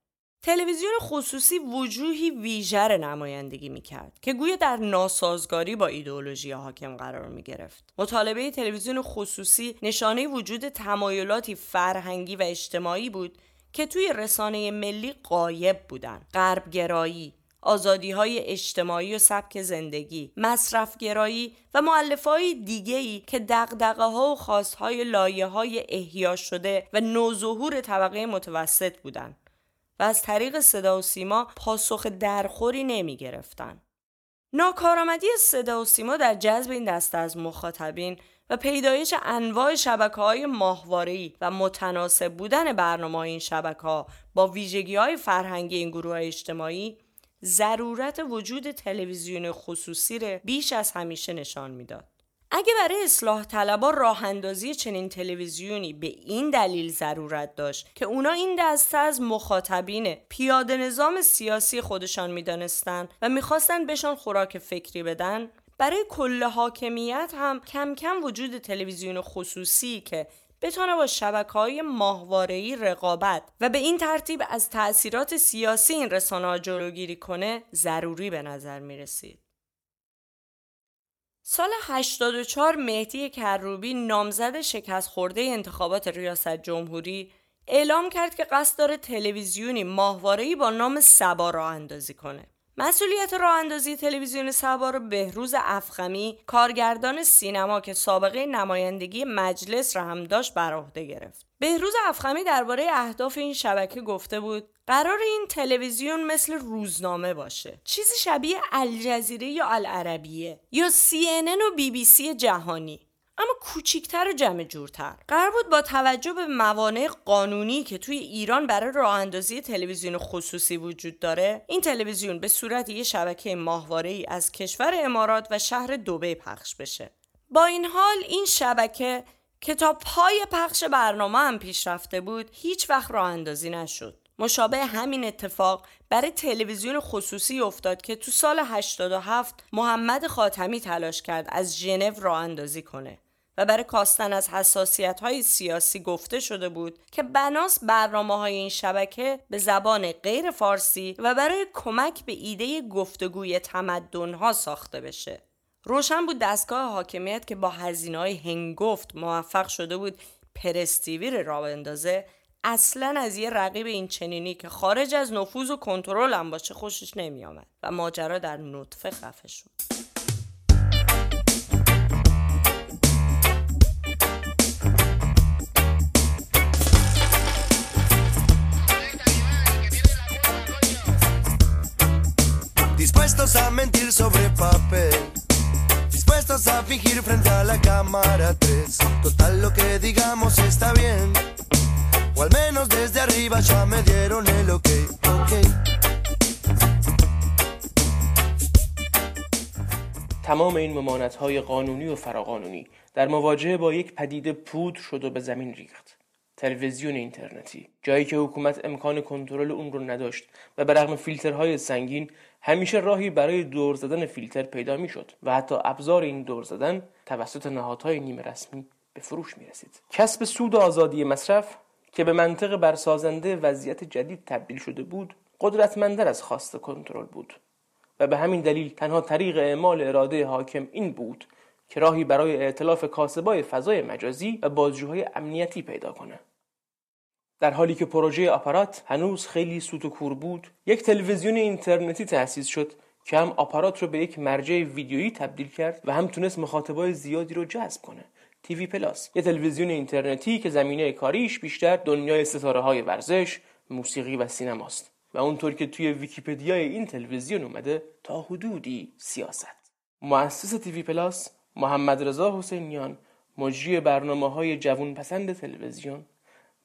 تلویزیون خصوصی وجوهی ویژر نمایندگی می‌کرد که گویا در ناسازگاری با ایدئولوژی حاکم قرار می گرفت. مطالبه تلویزیون خصوصی نشانه وجود تمایلاتی فرهنگی و اجتماعی بود که توی رسانه ملی قایب بودند. غربگرایی، آزادی های اجتماعی و سبک زندگی، مصرفگرایی و معلف های دیگه ای که دقدقه ها و خواست های لایه های احیا شده و نوظهور طبقه متوسط بودند. و از طریق صدا و سیما پاسخ درخوری نمی گرفتن. ناکارآمدی صدا و سیما در جذب این دسته از مخاطبین و پیدایش انواع شبکه های ماهواره‌ای و متناسب بودن برنامه این شبکه ها با ویژگی های فرهنگی این گروه اجتماعی ضرورت وجود تلویزیون خصوصی را بیش از همیشه نشان می‌داد. اگه برای اصلاح طلبا راه اندازی چنین تلویزیونی به این دلیل ضرورت داشت که اونا این دسته از مخاطبین پیاده نظام سیاسی خودشان می‌دانستند و می‌خواستن بهشان خوراک فکری بدن برای کل حاکمیت هم کم کم وجود تلویزیون خصوصی که بتونه با شبکه های ماهواره‌ای رقابت و به این ترتیب از تأثیرات سیاسی این رسانه جلوگیری کنه ضروری به نظر می رسید. سال 84 مهدی کروبی نامزد شکست خورده انتخابات ریاست جمهوری اعلام کرد که قصد داره تلویزیونی ماهواره‌ای با نام سبا را اندازی کنه. مسئولیت راه اندازی تلویزیون سبا رو بهروز افخمی کارگردان سینما که سابقه نمایندگی مجلس را هم داشت بر عهده گرفت. بهروز افخمی درباره اهداف این شبکه گفته بود قرار این تلویزیون مثل روزنامه باشه. چیزی شبیه الجزیره یا العربیه یا CNN و بی بی سی جهانی. اما کوچیکتر و جمع جورتر قرار بود با توجه به موانع قانونی که توی ایران برای راه اندازی تلویزیون خصوصی وجود داره این تلویزیون به صورت یه شبکه ماهواره ای از کشور امارات و شهر دوبه پخش بشه. با این حال این شبکه که تا پای پخش برنامه هم پیش رفته بود. هیچ وقت راه اندازی نشد. مشابه همین اتفاق برای تلویزیون خصوصی افتاد که تو سال 87 محمد خاتمی تلاش کرد از ژنو راه اندازی کنه و برای کاستن از حساسیت های سیاسی گفته شده بود که بناس برنامه های این شبکه به زبان غیر فارسی و برای کمک به ایده گفتگوی تمدن ها ساخته بشه. روشن بود دستگاه حاکمیت که با هزینه های هنگفت موفق شده بود پرستیوی را اندازه اصلا از یه رقیب این چنینی که خارج از نفوذ و کنترل هم باشه خوشش نمی آمد و ماجرا در نطفه خفه شد. Dispuestos a mentir sobre papel. Dispuestos a fingir frente a la cámara 3. Total lo que digamos está bien. O al menos desde arriba ya me dieron el ok. okay. تمام این ممانت های قانونی و فراقانونی در مواجهه با یک پدیده پود شد و به زمین ریخت. تلویزیون اینترنتی جایی که حکومت امکان کنترل اون رو نداشت و به رغم فیلترهای سنگین همیشه راهی برای دور زدن فیلتر پیدا می‌شد و حتی ابزار این دور زدن توسط نهادهای نیمه رسمی به فروش می رسید. کسب سود آزادی مصرف که به منطق برسازنده وضعیت جدید تبدیل شده بود قدرتمندتر از خواست کنترل بود. و به همین دلیل تنها طریق اعمال اراده حاکم این بود که راهی برای ائتلاف کاسبای فضای مجازی و بازجوهای امنیتی پیدا کنه. در حالی که پروژه آپارات هنوز خیلی سوت و کور بود یک تلویزیون اینترنتی تأسیس شد که هم آپارات رو به یک مرجع ویدیویی تبدیل کرد و هم تونست مخاطبای زیادی رو جذب کنه. TV Plus. یه تلویزیون اینترنتی که زمینه کاریش بیشتر دنیای ستاره های ورزش موسیقی و سینماست. و اونطور که توی ویکیپدیای این تلویزیون اومده تا حدودی سیاست. مؤسس TV Plus محمد رضا حسینیان مجری برنامه های جوون پسند تلویزیون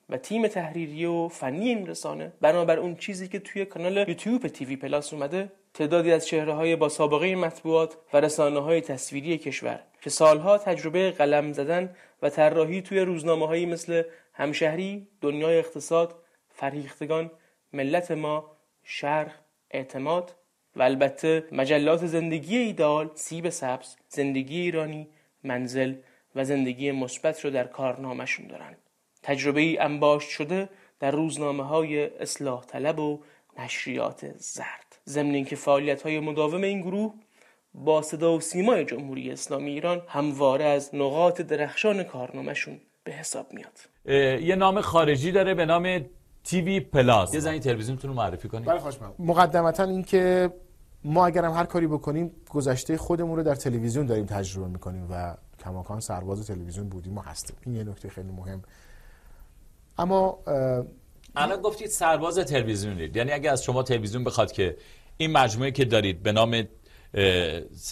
و تیم تحریری و فنی این رسانه بنابر اون چیزی که توی کانال یوتیوب تیوی پلاس اومده تعدادی از چهره های با سابقه مطبوعات و رسانه های تصویری کشور که سالها تجربه قلم زدن و طراحی توی روزنامه مثل همشهری، دنیای اقتصاد، فرهیختگان، ملت ما، شرق، اعتماد و البته مجلات زندگی ایدال، سیب سبز، زندگی ایرانی، منزل و زندگی مثبت رو در کارنامهشون دارن. تجربه ای انباشت شده در روزنامه های اصلاح طلب و نشریات زرد. ضمن اینکه فعالیت های مداوم این گروه با صدا و سیمای جمهوری اسلامی ایران همواره از نقاط درخشان کارنامهشون به حساب میاد. یه نام خارجی داره به نام تیوی پلاس. یه زنی تلویزیونتون رو معرفی کنید. بله خوش مقدمتا اینکه ما اگرم هر کاری بکنیم گذشته خودمون رو در تلویزیون داریم تجربه می‌کنیم و کماکان سرباز تلویزیون بودیم ما هستیم. این یه نکته خیلی مهم. اما الان گفتید سرباز تلویزیونید یعنی اگه از شما تلویزیون بخواد که این مجموعه که دارید به نام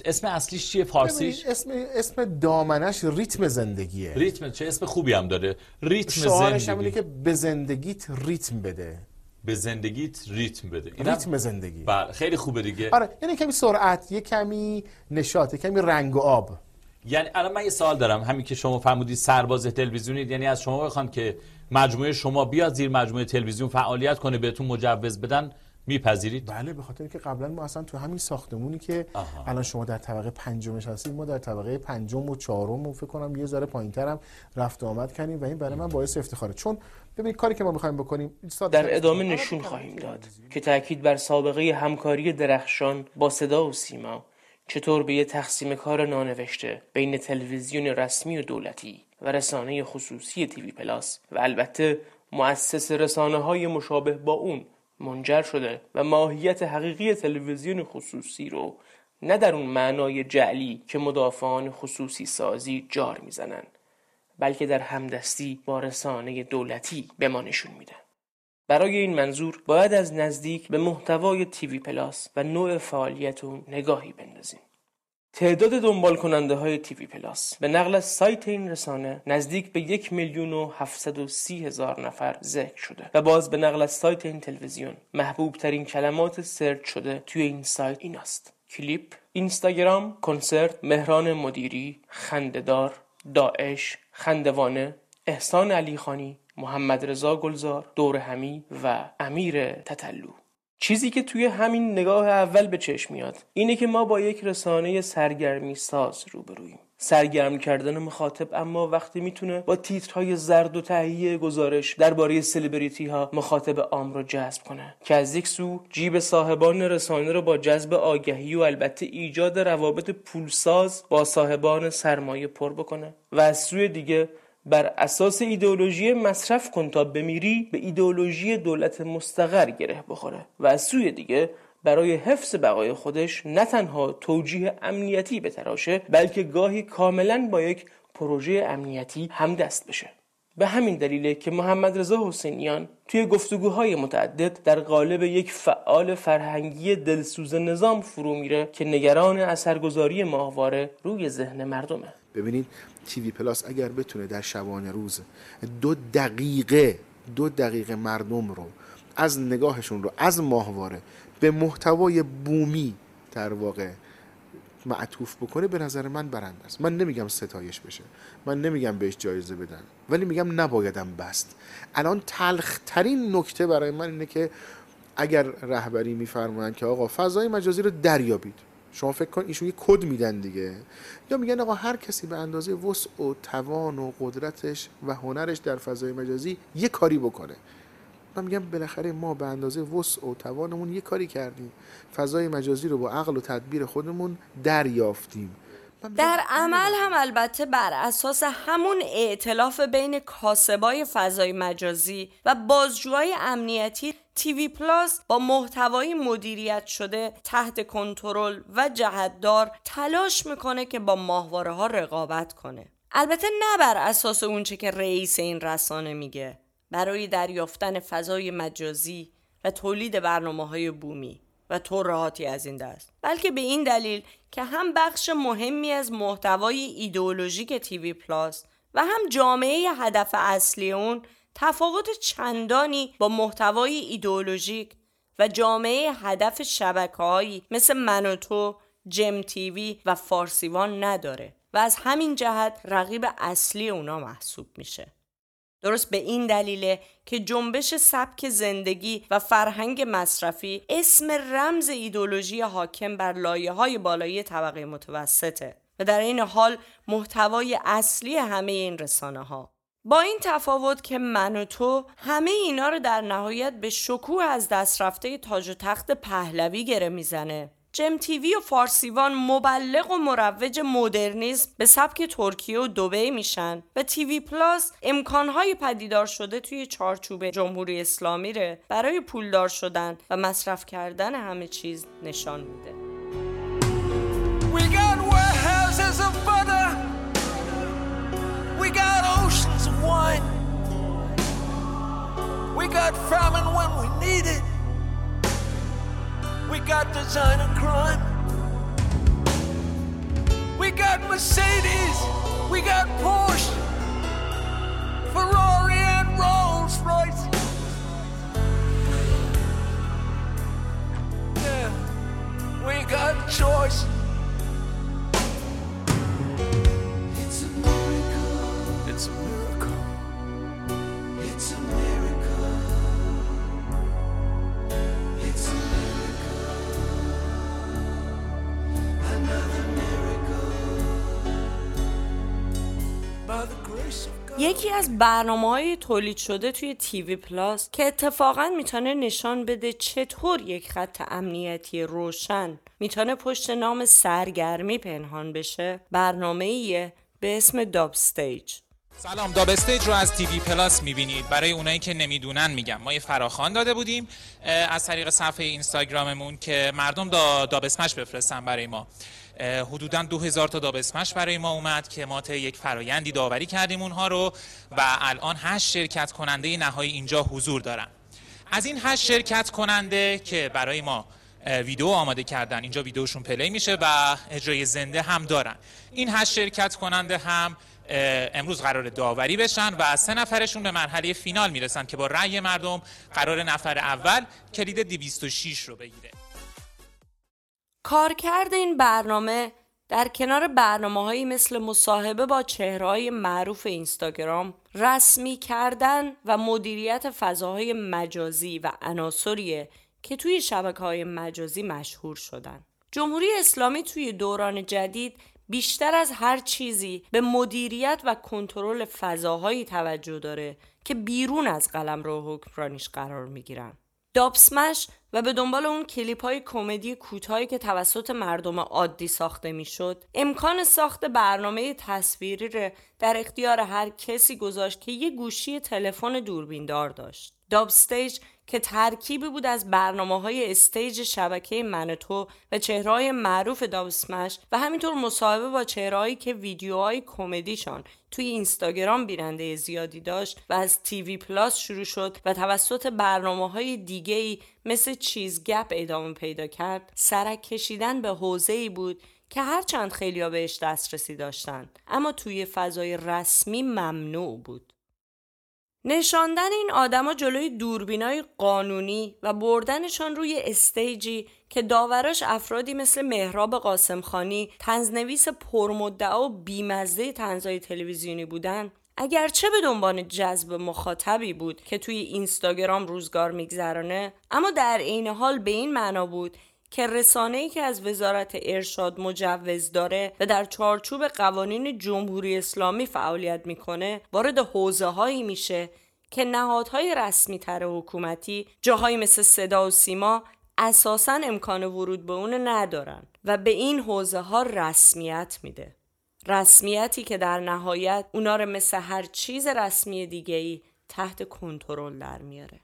اسم اصلیش چیه؟ فارسیش؟ اسم اسم دامنش ریتم زندگیه. ریتم چه؟ اسم خوبی هم داره. ریتم شعارش زندگی. که به زندگیت ریتم بده. به زندگیت ریتم بده. ریتم زندگی. بله خیلی خوبه دیگه. آره یعنی کمی سرعت یه کمی نشاط یه کمی رنگ و آب. یعنی الان من یه سوال دارم. همین که شما فرمودید سرباز تلویزیونید یعنی از شما بخوان که مجموعه شما بیاد زیر مجموعه تلویزیون فعالیت کنه بهتون مجوز بدن میپذیرید؟ بله به خاطر اینکه قبلا ما اصلا تو همین ساختمونی که الان شما در طبقه پنجمش هستید ما در طبقه پنجم و چهارم و فکر کنم یه ذره پایینترم رفت و آمد کردیم و این برای من باعث افتخاره. چون ببینید کاری که ما می‌خوایم بکنیم در ادامه نشون خواهیم داد که تاکید بر سابقه همکاری درخشان با صدا و سیما چطور به یه تقسیم کار نانوشته بین تلویزیون رسمی و دولتی و رسانه خصوصی تیوی پلاس و البته مؤسس رسانه های مشابه با اون منجر شده و ماهیت حقیقی تلویزیون خصوصی رو نه در اون معنای جعلی که مدافعان خصوصی سازی جار می‌زنن بلکه در همدستی با رسانه دولتی به ما نشون میدن برای این منظور باید از نزدیک به محتوای TV Plus و نوع فعالیت نگاهی بندازیم. تعداد دنبال کننده های TV Plus به نقل از سایت این رسانه نزدیک به یک میلیون و هفتصد و سی هزار نفر ذکر شده و باز به نقل از سایت این تلویزیون محبوب ترین کلمات search شده توی این سایت این است کلیپ اینستاگرام کنسرت مهران مدیری خندهدار داعش خندوانه احسان علیخانی محمد رضا گلزار دور همی و امیر تتلو. چیزی که توی همین نگاه اول به چشم میاد اینه که ما با یک رسانه سرگرمی ساز روبرویم سرگرم کردن مخاطب اما وقتی می‌تونه با تیترهای زرد و تهیه گزارش درباره سلبریتی ها مخاطب عام رو جذب کنه. که از یک سو جیب صاحبان رسانه رو با جذب آگهی و البته ایجاد روابط پولساز با صاحبان سرمایه پر بکنه. و از سوی دیگه بر اساس ایدئولوژی مصرف کن تا بمیری به ایدئولوژی دولت مستقر گره بخوره و از سوی دیگه برای حفظ بقای خودش نه تنها توجیه امنیتی بتراشه بلکه گاهی کاملا با یک پروژه امنیتی هم دست بشه. به همین دلیله که محمد رضا حسینیان توی گفتگوهای متعدد در قالب یک فعال فرهنگی دلسوز نظام فرو میره که نگران اثرگذاری ماهواره روی ذهن مردمه. ببینید تیوی پلاس اگر بتونه در شبانه روز دو دقیقه دو دقیقه مردم رو از نگاهشون رو از ماهواره به محتوای بومی در واقع معطوف بکنه به نظر من برنده است. من نمیگم ستایش بشه من نمیگم بهش جایزه بدن ولی میگم نبایدم بست. الان تلخترین نکته برای من اینه که اگر رهبری میفرمایند که آقا فضای مجازی رو دریابید. شما فکر کن ایشون یه کد میدن دیگه. یا میگن آقا هر کسی به اندازه وسع و توان و قدرتش و هنرش در فضای مجازی یه کاری بکنه. من میگم بالاخره ما به اندازه وسع و توانمون یه کاری کردیم. فضای مجازی رو با عقل و تدبیر خودمون دریافتیم. در عمل هم البته بر اساس همون ائتلاف بین کاسبای فضای مجازی و بازجوهای امنیتی تیوی پلاس با محتوای مدیریت شده تحت کنترل و جهتدار تلاش می‌کنه که با ماهواره ها رقابت کنه. البته نه بر اساس اونچه که رئیس این رسانه میگه. برای دریافتن فضای مجازی و تولید برنامه های بومی و ترهاتی از این دست. بلکه به این دلیل که هم بخش مهمی از محتوای ایدئولوژیک تیوی پلاس و هم جامعه هدف اصلی اون تفاوت چندانی با محتوای ایدئولوژیک و جامعه هدف شبکههایی مثل منوتو، جم تیوی و فارسیوان نداره و از همین جهت رقیب اصلی اونا محسوب میشه. درست به این دلیله که جنبش سبک زندگی و فرهنگ مصرفی اسم رمز ایدولوژی حاکم بر لایه های بالایی طبقه متوسطه و در این حال محتوای اصلی همه این رسانه ها با این تفاوت که من و تو همه اینا رو در نهایت به شکوه از دست رفته تاج و تخت پهلوی گره می‌زنه. جم تیوی و فارسیوان مبلغ و مروج مدرنیزم به سبک ترکیه و دوبی میشن و تیوی پلاس امکانهای پدیدار شده توی چارچوب جمهوری اسلامی ره برای پولدار شدن و مصرف کردن همه چیز نشان میده. We got wine. We got famine when we need it. We got designer crime. We got Mercedes. We got Porsche. Ferrari and Rolls Royce. Yeah, we got choice. از برنامه های تولید شده توی TV Plus که اتفاقا می‌تونه نشان بده چطور یک خط امنیتی روشن می‌تونه پشت نام سرگرمی پنهان بشه. برنامه ایه به اسم Dub Stage سلام Dub Stage رو از TV Plus می‌بینید. برای اونایی که نمی‌دونن میگم. ما یه فراخوان داده بودیم از طریق صفحه اینستاگراممون که مردم دا Dubsmash بفرستن برای ما. حدودا دو هزار تا Dubsmash برای ما اومد که ما تا یک فرایندی داوری کردیم اونها رو و الان هشت شرکت کننده نهایی اینجا حضور دارن. از این هشت شرکت کننده که برای ما ویدیو آماده کردن اینجا ویدیوشون پلی میشه و اجرای زنده هم دارن. این هشت شرکت کننده هم امروز قرار داوری بشن و سه نفرشون به مرحله فینال می‌رسن که با رأی مردم قرار نفر اول کلید 206 رو بگیره. کارکرد این برنامه در کنار برنامه هایی مثل مصاحبه با چهرهای معروف اینستاگرام رسمی کردن و مدیریت فضاهای مجازی و عناصریه که توی شبکه های مجازی مشهور شدن. جمهوری اسلامی توی دوران جدید بیشتر از هر چیزی به مدیریت و کنترل فضاهایی توجه داره که بیرون از قلم رو حکمرانیش قرار می‌گیرن. دابسمش و به دنبال اون کلیپ های کمدی کوتاهی که توسط مردم عادی ساخته می‌شد امکان ساخت برنامه تصویری در اختیار هر کسی گذاشت که یه گوشی تلفن دوربیندار داشت. Dub Stage که ترکیبی بود از برنامه های Stage شبکه منوتو و چهرهای معروف Dubsmash و همینطور مصاحبه با چهرهایی که ویدیوهای کمدیشان توی اینستاگرام بیننده زیادی داشت و از TV Plus شروع شد و توسط برنامه های دیگه ای مثل چیز گپ ادامه پیدا کرد سرک کشیدن به حوزه ای بود که هرچند خیلیا بهش دسترسی داشتند اما توی فضای رسمی ممنوع بود. نشاندن این آدما جلوی دوربینای قانونی و بردنشان روی استیجی که داوراش افرادی مثل مهراب قاسمخانی تنزنویس پرمدعا و بیمزه تنزهای تلویزیونی بودن اگرچه به دنبال جذب مخاطبی بود که توی اینستاگرام روزگار میگذرانه اما در عین حال به این معنا بود که رسانه ای که از وزارت ارشاد مجوز داره و در چارچوب قوانین جمهوری اسلامی فعالیت می‌کنه وارد حوزه هایی میشه که نهادهای رسمی تر حکومتی جاهایی مثل صدا و سیما اساسا امکان ورود به اون ندارن و به این حوزه ها رسمیت میده. رسمیتی که در نهایت اونا رو مثل هر چیز رسمی دیگه ای تحت کنترل در میاره.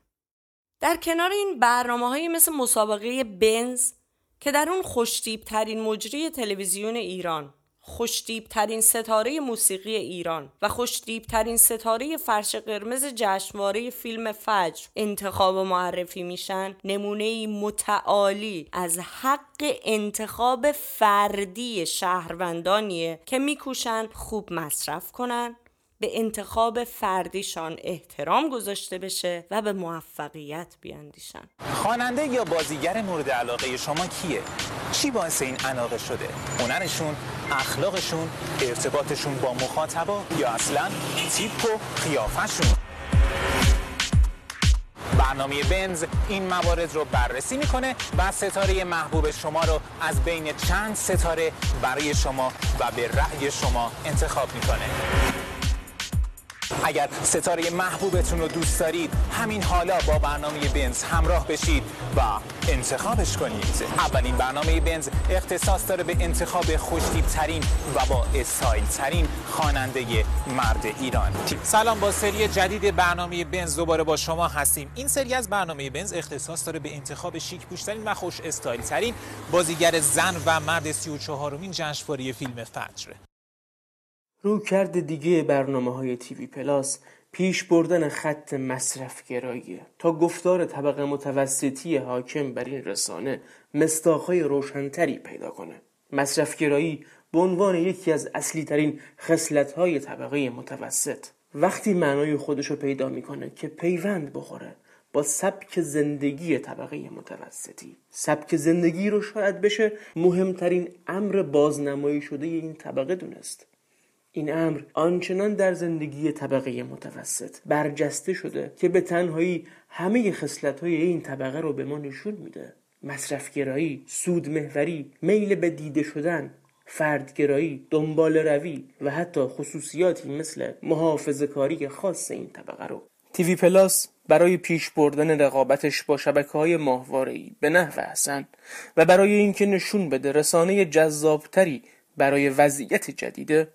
در کنار این برنامه های مثل مسابقه بنز که در اون خوشتیب ترین مجری تلویزیون ایران خوشتیب ترین ستاره موسیقی ایران و خوشتیب ترین ستاره فرش قرمز جشنواره فیلم فجر انتخاب و معرفی میشن نمونه متعالی از حق انتخاب فردی شهروندانیه که میکوشن خوب مصرف کنن. به انتخاب فردیشان احترام گذاشته بشه و به موفقیت بیاندیشن. خواننده یا بازیگر مورد علاقه شما کیه؟ چی باعث این علاقه شده؟ هنرشون اخلاقشون ارتباطشون با مخاطبا یا اصلا تیپ و قیافشون برنامه بنز این موارد رو بررسی می‌کنه و ستاره محبوب شما رو از بین چند ستاره برای شما و به رأی شما انتخاب می‌کنه. اگر ستاره محبوبتون رو دوست دارید همین حالا با برنامه بنز همراه بشید و انتخابش کنید. اولین برنامه بنز اختصاص داره به انتخاب خوشتیب ترین و با استایل ترین خواننده مرد ایران. سلام با سری جدید برنامه بنز دوباره با شما هستیم. این سری از برنامه بنز اختصاص داره به انتخاب شیک پوشترین و خوش استایل ترین بازیگر زن و مرد 34 مین جشنواره فیلم فجر. رویکرد دیگه برنامه های تیوی پلاس پیش بردن خط مصرف گراییه تا گفتار طبقه متوسطی حاکم بر این رسانه مستاخهای روشنتری پیدا کنه. مصرف گرایی به عنوان یکی از اصلی ترین خسلت های طبقه متوسط. وقتی معنای خودش رو پیدا می‌کنه که پیوند بخوره با سبک زندگی طبقه متوسطی. سبک زندگی رو شاید بشه مهمترین امر بازنمایی شده این طبقه دونست. این امر آنچنان در زندگی طبقه متوسط برجسته شده که به تنهایی همه خصلت های این طبقه رو به ما نشون میده. مصرفگرایی، سودمهوری، میل به دیده شدن فردگرایی، دنبال روی و حتی خصوصیاتی مثل محافظ کاری خاص این طبقه رو. تیوی پلاس برای پیش بردن رقابتش با شبکه های ماهواره‌ای به نحو حسن و برای اینکه نشون بده رسانه جذابتری برای وضعیت جدیده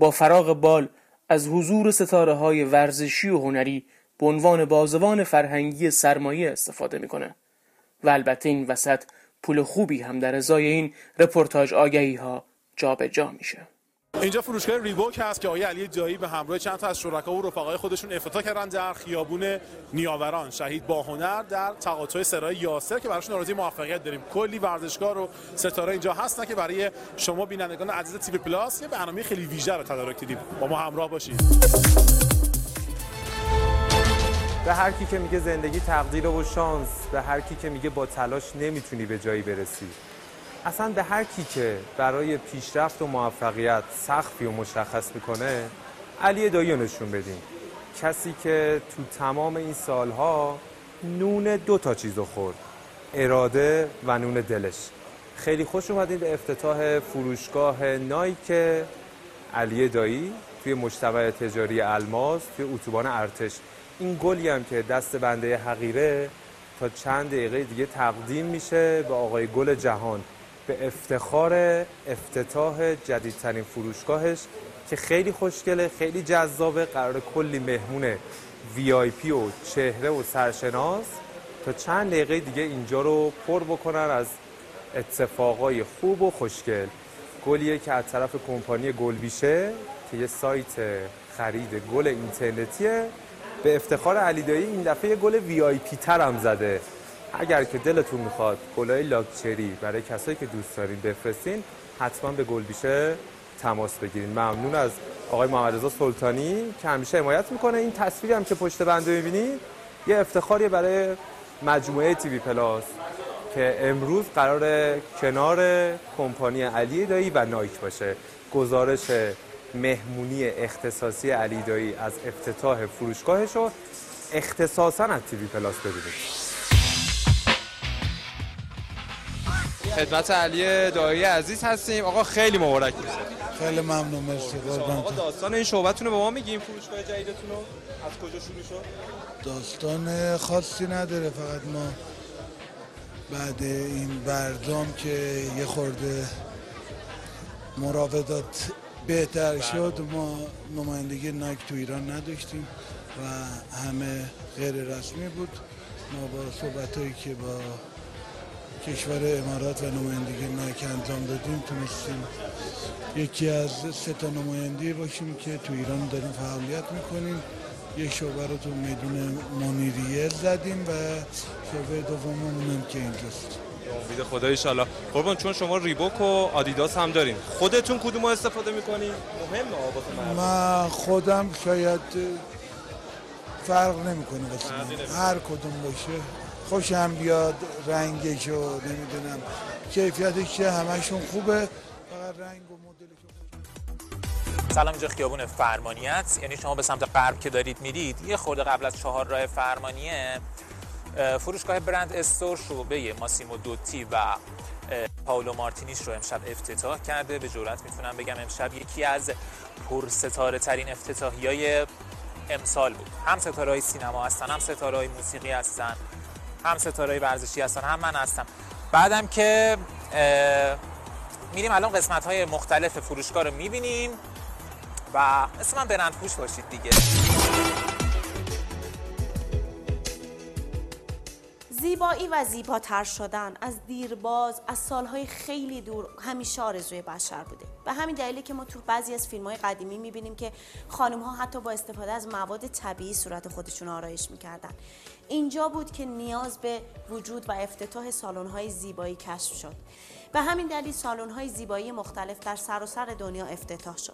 با فراغ بال از حضور ستاره های ورزشی و هنری به عنوان بازوان فرهنگی سرمایه استفاده می‌کنه. و البته این وسط پول خوبی هم در ازای این رپورتاج آگهی ها جابجا میشه. اینجا فروشگاه ریبوک هست که آقای علی جایی به همراه چند تا از شرکا و رفقای خودشون افتتاح کردن در خیابون نیاوران. شهید با هنر در تقاطع سرای یاسر که براشون آرزوی موفقیت داریم. کلی ورزشکار و ستاره اینجا هستن که برای شما بینندگان عزیز تیوی پلاس یه برنامه خیلی ویژه رو تدارک دیدیم. با ما همراه باشید به هر کی که میگه زندگی تقدیر و شانس به هر کی که میگه با تلاش نمی‌تونی به جایی برسی. اصلا به هر کی که برای پیشرفت و موفقیت سخفی و مشخص می‌کنه علی دایی نشون بدیم کسی که تو تمام این سالها نون دو تا چیز خورد اراده و نون دلش. خیلی خوش اومدین به افتتاح فروشگاه نایک علی دایی توی مجتمع تجاری الماس توی اتوبان ارتش. این گلی هم که دست بنده حقیره تا چند دقیقه دیگه تقدیم میشه به آقای گل جهان. به افتخار افتتاح جدیدترین فروشگاهش که خیلی خوشگله خیلی جذابه قرار کلی مهمون وی آی پی و چهره و سرشناس تا چند دقیقه دیگه اینجا رو پر بکنن از اتفاقای خوب و خوشگل. گلیه که از طرف کمپانی گلبیشه که یه سایت خرید گل اینترنتیه به افتخار علی دایی این دفعه یه گل VIP تر هم زده. اگر که دلتون می‌خواد گلای لاکچری برای کسایی که دوست دارین بفرستین حتما به گلبیشه تماس بگیرین. ممنون از آقای محمد رضا سلطانی که همیشه حمایت می‌کنه. این تصویری هم که پشت بنده می‌بینید یه افتخاریه برای مجموعه TV Plus که امروز قرار کنار کمپانی علی دایی و Nike باشه. گزارش مهمونی اختصاصی علی دایی از افتتاح فروشگاهش رو اختصاصا از تیوی پلاس ببینید. خدمت علی دایی عزیز هستیم. آقا خیلی مبارک باشه خیلی ممنون مرسی. قربان آقا داستان این شعبتون رو به ما میگیم. فروشگاه جدیدتون رو. از کجا شروع شد؟ داستان خاصی نداره. فقط ما بعد این برجام که یه خورده مراودات بهتر شد. ما نمایندگی نایک تو ایران نداشتیم و همه غیر رسمی بود. ما با صحبت هایی که با کشور امارات و نمایندگی نایک انجام دادیم. تونستیم یکی از سه تا نماینده باشیم که تو ایران داریم فعالیت می‌کنیم. یک شعبه رو تو میدون منیریه زدیم و شعبه دوممون هم که اینجاست. امید خدا ایشالا. قربان چون شما ریبوک و آدیداس هم دارین خودتون کدوم استفاده می‌کنین؟ مهمه آبات من خودم شاید فرق نمی‌کنه. هر کدوم باشه. خوشم بیاد رنگش و نمی‌دونم. کیفیتش که همشون خوبه. فقط رنگ و سلام اینجا خیابون فرمانیت یعنی شما به سمت غرب که دارید میرید یه خورده قبل از چهار راه فرمانیه فروشگاه برند استور شعبه ماسیمو دوتی و پاولو مارتینیش رو امشب افتتاح کرده. به جورت می‌تونم بگم امشب یکی از پرستاره ترین افتتاحی های امسال بود. هم ستاره های سینما هستن هم ستاره های موسیقی هستن. هم ستاره ورزشی هستن هم من هستم. بعدم که میریم الان قسمت های مختلف فروشگاه رو می‌بینیم و اسم من برند پوش باشید دیگه. زیبایی و زیباتر شدن از دیرباز از سالهای خیلی دور همیشه آرزوی بشر بوده. به همین دلیلی که ما تو بعضی از فیلم های قدیمی می‌بینیم که خانم ها حتی با استفاده از مواد طبیعی صورت خودشون آرایش می‌کردن. اینجا بود که نیاز به وجود و افتتاح سالن های زیبایی کشف شد. به همین دلیل سالن های زیبایی مختلف در سراسر سر دنیا افتتاح شد.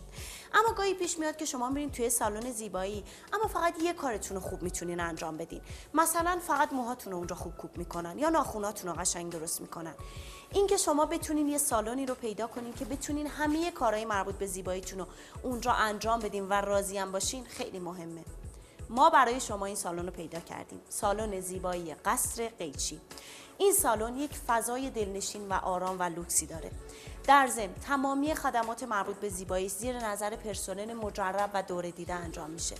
اما گاهی پیش میاد که شما میرین توی سالن زیبایی اما فقط یه کارتون رو خوب می‌تونین انجام بدین. مثلا فقط موهاتون رو اونجا خوب کوب می‌کنن یا ناخوناتون رو قشنگ درست می‌کنن. اینکه شما بتونین یه سالنی رو پیدا کنین که بتونین همه کارهای مربوط به زیباییتون رو اونجا انجام بدین و راضی هم باشین خیلی مهمه. ما برای شما این سالن رو پیدا کردیم. سالن زیبایی قصر قیچی. این سالن یک فضای دلنشین و آرام و لوکسی داره. در ضمن تمامی خدمات مربوط به زیبایی زیر نظر پرسنل مجرب و دوره دیده انجام میشه.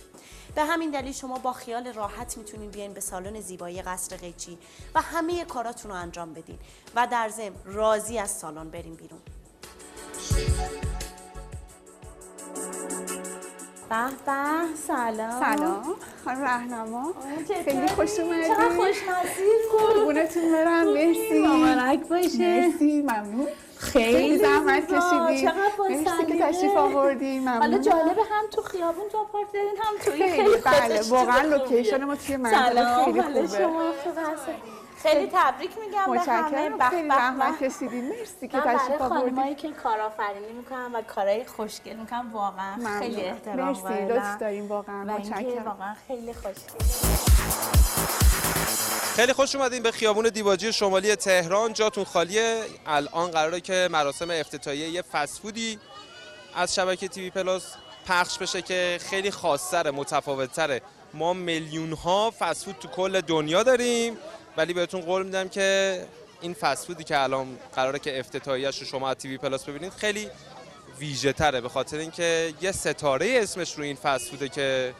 به همین دلیل شما با خیال راحت می‌تونین بیاین به سالن زیبایی قصر قیچی و همه کاراتون رو انجام بدین و در ضمن راضی از سالن بریم بیرون. به به سلام. سلام. خانم رهنما؟ خیلی خوش اومدید چقدر خوشنصیب قربونتون برم. مرسی. مبارک باشه. مرسی. ممنون. خیلی زحمت با مرسی که. تشریف آوردین ممنون. حالا جالبه هم تو خیابون تو آپارت دارین هم توی خیلی. خیلی بله واقعا. لوکیشن ما توی منطقه سلام. خیلی خوبه. شما خوب هست؟ خیلی تبریک میگم به همه متشکرم به خیلی به زحمت. کشیدین مرسی که تشریف آوردین خانمایی که کارآفرینی می‌کنن و کارهای خوشگل می‌کنن واقعا ممنون. خیلی احترام مرسی،. لطف دارین واقعا. متشکرم. واقعا خیلی خوشگل خیلی خوش اومدین به خیابون دیواجی شمالی تهران جاتون خالیه الان قراره که مراسم افتتاحیه یه فسفودی از شبکه تیوی پلاس پخش بشه که خیلی خاصتره متفاوتتره ما میلیون ها فسفود تو کل دنیا داریم ولی بهتون قول میدم که این فسفودی که الان قراره که افتتاحیه‌اش رو شما از تیوی پلاس ببینید خیلی ویژه تره. به خاطر اینکه یه ستاره اسمش رو این فسفوده که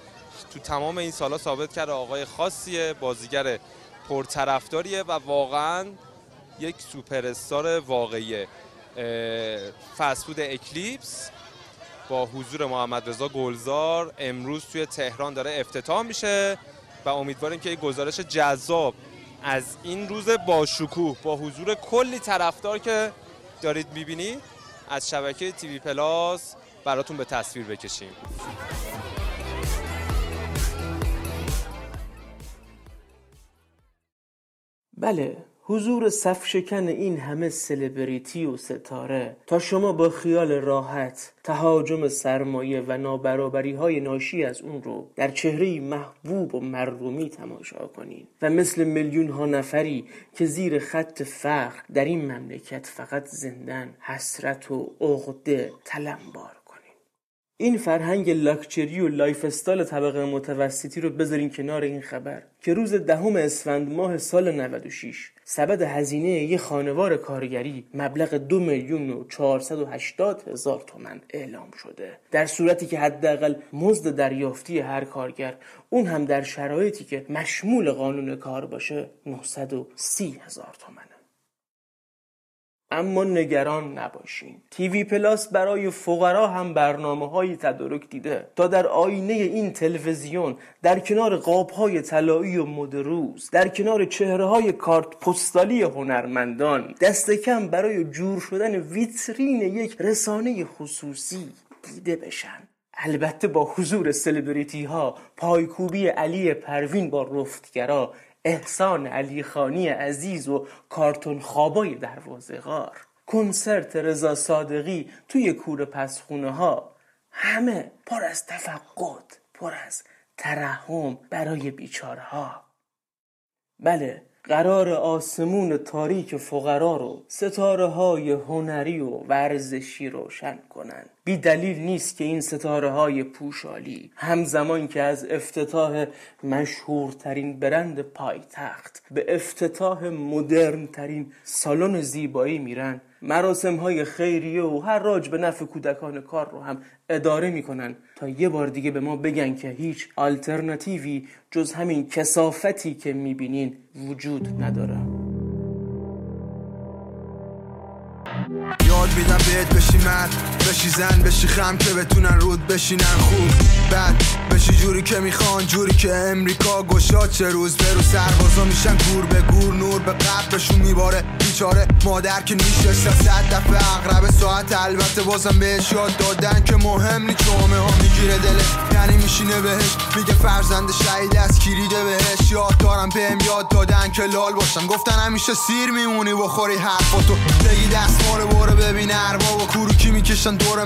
تو تمام این سالا ثابت کرده آقای خاصیه بازیگر پرطرفداریه و واقعا یک سوپر استار واقعیه. اه، فسفود اکلیپس با حضور محمد رضا گلزار امروز توی تهران داره افتتاح میشه و امیدواریم که یک گزارش جذاب از این روز با شکوه با حضور کلی طرفدار که دارید می‌بینید از شبکه تیوی پلاس براتون به تصویر بکشیم. بله حضور صف شکن این همه سلبریتی و ستاره تا شما با خیال راحت تهاجم سرمایه و نابرابری های ناشی از اون رو در چهره محبوب و مردمی تماشا کنین. و مثل میلیون ها نفری که زیر خط فقر در این مملکت فقط زنده‌ن حسرت و عقده تلمبار. این فرهنگ لاکچری و lifestyle طبقه متوسطی رو بذارین کنار این خبر که روز دهم اسفند ماه سال 96 سبد هزینه یه خانوار کارگری مبلغ دو میلیون و 480 هزار تومن اعلام شده. در صورتی که حداقل مزد دریافتی هر کارگر اون هم در شرایطی که مشمول قانون کار باشه 930 هزار تومنه اما نگران نباشین. تیوی پلاس برای فقرا هم برنامه های تدارک دیده. تا در آینه این تلویزیون در کنار قاب های طلایی و مدروز در کنار چهره های کارت پستالی هنرمندان دست کم برای جور شدن ویترین یک رسانه خصوصی دیده بشن. البته با حضور سلبریتی ها پایکوبی علی پروین با رفتگرا احسان علی خانی عزیز و کارتون خوابای دروازه غار کنسرت رضا صادقی توی کور پسخونه ها همه پر از تفقد پر از ترحم برای بیچاره ها بله قرار آسمون تاریک فقرا رو ستاره های هنری و ورزشی روشن کنن بی دلیل نیست که این ستاره های پوشالی همزمان که از افتتاح مشهورترین برند پایتخت به افتتاح مدرن ترین سالن زیبایی میرن مراسم های خیریه و هر راج به نفع کودکان کار رو هم اداره می‌کنن تا یه بار دیگه به ما بگن که هیچ آلترناتیوی جز همین کسافتی که می‌بینین وجود نداره. یاد میدم بهت بشی مرد بشی زن بشی خم که بتونن رود بشینن. خوب بعد بشی جوری که می‌خوان جوری که امریکا گشاد چه روز. به روز سربازا میشن گور به گور نور به قبلشون میباره. بیچاره مادر که نیشه صد دفعه اقرب ساعت. البته بازم بهش یاد دادن که مهم نی جامعه ها می‌گیره دلش. یعنی میشینه بهش میگه فرزند شهید از کلیده بهش. یاد دارم بهم یاد دادن که لال باشم. گفتن همیشه سیر میمونی بخوری حرفاتو. بگی دستمال برو ببین ارباب و کوروکی می‌کشن دور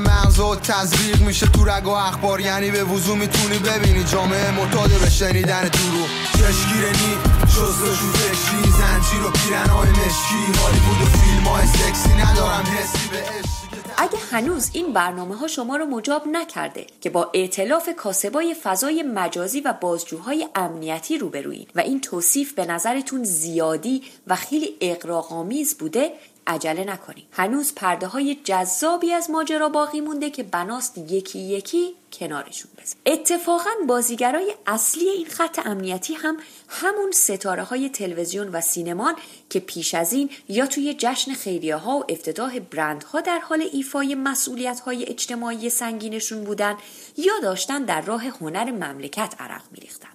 و تزریق میشه تو رگ و اخبار. یعنی به وضو می‌تونی ببینی. جامعه معتاده به شنیدن درو چشگیره نی شستشو زشتی زنجیر و پیرنهای مشکی. هالیوود و فیلم های سکسی ندارم. حسی به اگه هنوز این برنامه ها شما رو مجاب نکرده که با ائتلاف کاسبای فضای مجازی و بازجوهای امنیتی روبرویید و این توصیف به نظرتون زیادی و خیلی اقراق‌آمیز بوده عجله نکنید هنوز پرده های جذابی از ماجرا باقی مونده که بناست یکی یکی کنارشون بزنیم. اتفاقا بازیگرای اصلی این خط امنیتی هم همون ستاره های تلویزیون و سینمان که پیش از این یا توی جشن خیریه ها و افتتاح برندها در حال ایفای مسئولیت های اجتماعی سنگینشون بودن یا داشتن در راه هنر مملکت عرق میریختن.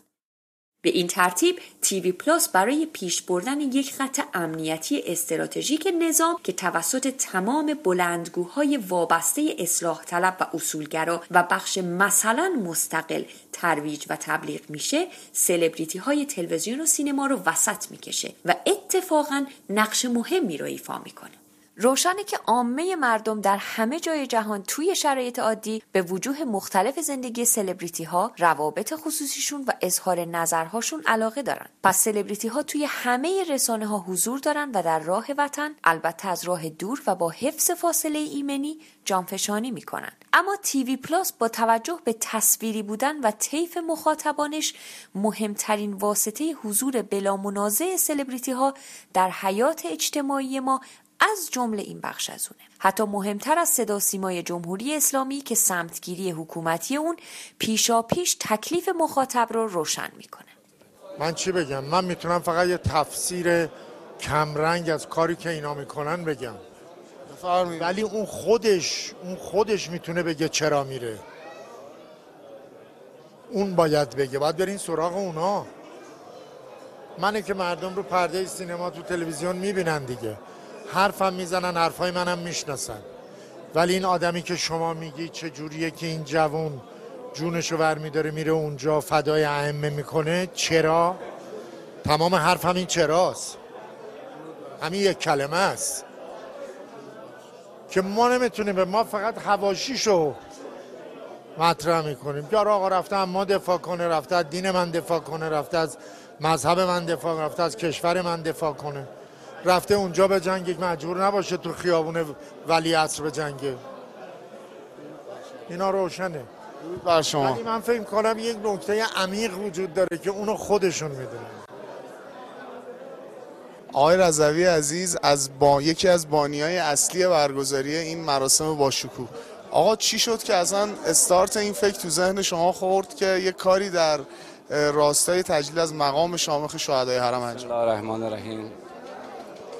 به این ترتیب TV Plus برای پیش بردن یک خط امنیتی استراتژیک نظام که توسط تمام بلندگوهای وابسته اصلاح طلب و اصولگرا و بخش مثلا مستقل ترویج و تبلیغ میشه سلبریتی های تلویزیون و سینما رو وسط می‌کشه و اتفاقا نقش مهمی رو ایفا می‌کنه. روشنه که عامه مردم در همه جای جهان توی شرایط عادی به وجوه مختلف زندگی سلبریتی ها روابط خصوصیشون و اظهار نظرهاشون علاقه دارن. پس سلبریتی ها توی همه رسانه ها حضور دارن و در راه وطن البته از راه دور و با حفظ فاصله ایمنی جانفشانی می‌کنن. اما تیوی پلاس با توجه به تصویری بودن و طیف مخاطبانش مهمترین واسطه حضور بلا منازع سلبریتی ها در حیات اجتماعی ما از جمله این بخش از اونه. حتی مهمتر از صدا سیمای جمهوری اسلامی که سمتگیری حکومتی اون پیشا پیش تکلیف مخاطب رو روشن می‌کنه. من چی بگم؟ من می‌تونم فقط یه تفسیر کمرنگ از کاری که اینا می‌کنن بگم. ولی اون خودش اون خودش می‌تونه بگه چرا میره. اون باید بگه. باید برین سراغ اونا. منه که مردم رو پرده سینما تو تلویزیون می‌بینن دیگه. حرفم می‌زنن حرفای منم می‌شناسن. ولی این آدمی که شما میگی چه جوریه که این جوون جونشو ور میداره میره اونجا فدای ائمه می‌کنه؟ چرا؟ تمام حرف همین چراست؟ همین یک کلمه است. که ما نمی‌تونیم به ما فقط هواشیشو مطرح می‌کنیم. که آقا رفته ما دفاع کنه رفته از دین من دفاع کنه رفته از مذهب من دفاع کنه رفته از کشور من دفاع کنه. رفته اونجا به جنگ مجبور نباشه تو خیابون ولی عصر به جنگه اینا روشنه. بر شما. ولی من فکر کنم یک نکته عمیق وجود داره که اونو خودشون می‌دونن. آقای رضوی عزیز از با یکی از بانیای اصلی برگزاری این مراسم با شکوه آقا چی شد که اصلا استارت این فکر تو ذهن شما خورد که یه کاری در راستای تجلیل از مقام شامخ شهدای حرم انجام؟ الله الرحمن الرحیم.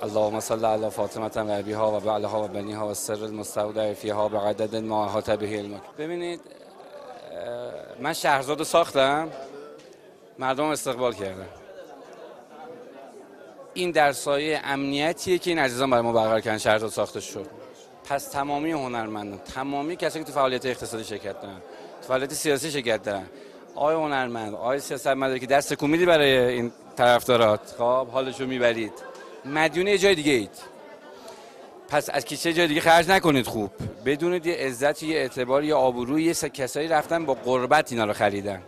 اللهم صل على فاطمه و ابیها و بعلها و و سر المستودع به عدد ما احاط به علمک ببینید من شهرزاد ساختم. مردم استقبال کردن. این در سایه امنیتیه که این عزیزان برای ما برقرار کردن شهرزاد ساخته شد. پس تمامی هنرمندان تمامی کسایی که تو فعالیت اقتصادی شرکت دارن تو فعالیت سیاسی شرکت دارن آقای هنرمند آقای سیاست مداری که دست کومیدی برای این طرفدارات خب حالشو می‌برید. مدیون یه جای دیگه اید. پس از کیسه جای دیگه خرج نکنید خوب. بدونید یه عزت یه اعتبار یه آبروی یه کسایی رفتن با قربت اینا رو خریدن.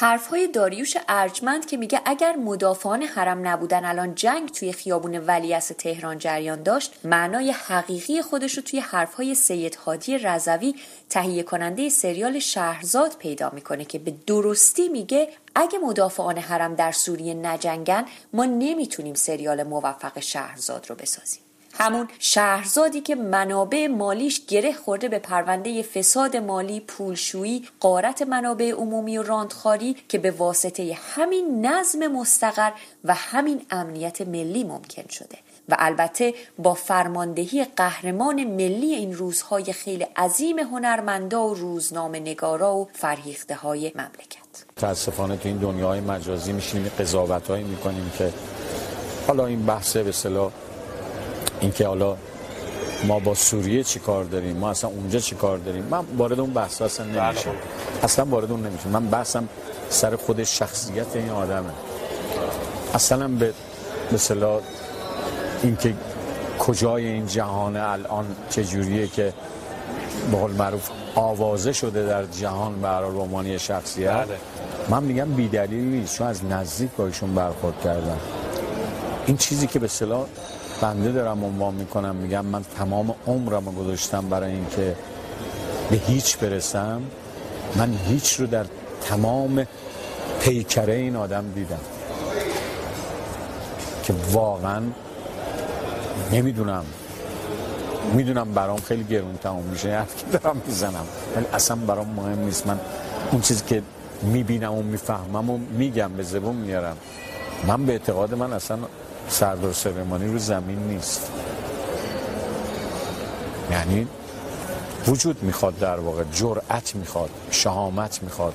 حرفهای داریوش ارجمند که میگه اگر مدافعان حرم نبودن الان جنگ توی خیابون ولیعصر تهران جریان داشت معنای حقیقی خودش رو توی حرفهای سید هادی رضوی تهیه کننده سریال شهرزاد پیدا می‌کنه که به درستی میگه اگه مدافعان حرم در سوریه نجنگن ما نمی‌تونیم سریال موفق شهرزاد رو بسازیم. همون شهرزادی که منابع مالیش گره خورده به پرونده فساد مالی پولشویی قارت منابع عمومی و راندخاری که به واسطه همین نظم مستقر و همین امنیت ملی ممکن شده. و البته با فرماندهی قهرمان ملی این روزهای خیلی عظیم هنرمندا و روزنامه نگارا و فرهیخته های مملکت. متاسفانه تو این دنیای مجازی میشینیم قضاوت هایی می‌کنیم که حالا این بحث به صلاح اینکه حالا ما با سوریه چی کار داریم؟ ما اصلا اونجا چی کار داریم؟ من وارد اون بحث اصلا نمیشم. اصلا وارد اون نمیشم. من بحثم سر خود شخصیت این آدمه. اصلا به مثلا اینکه کجای این جهان الان چجوریه که به قول معروف آوازه شده در جهان برای رومانی شخصیت. من میگم بیدلیل نیست. چون از نزدیک با ایشون برخورد کردم. این چیزی که به صلاح بنده دارم عنوان می‌کنم. میگم من تمام عمرم رو گذاشتم برای اینکه به هیچ برسم. من هیچ رو در تمام پیکره این آدم دیدم. که واقعا نمی‌دونم. می‌دونم برام خیلی گرون تمام میشه. حرف که دارم می‌زنم. ولی اصلا برام مهم نیست. من اون چیزی که می‌بینم و می‌فهمم و میگم به زبون میارم. من به اعتقاد من اصلا سردار سلیمانی رو زمین نیست. یعنی وجود می‌خواد در واقع جرأت می‌خواد شهامت می‌خواد.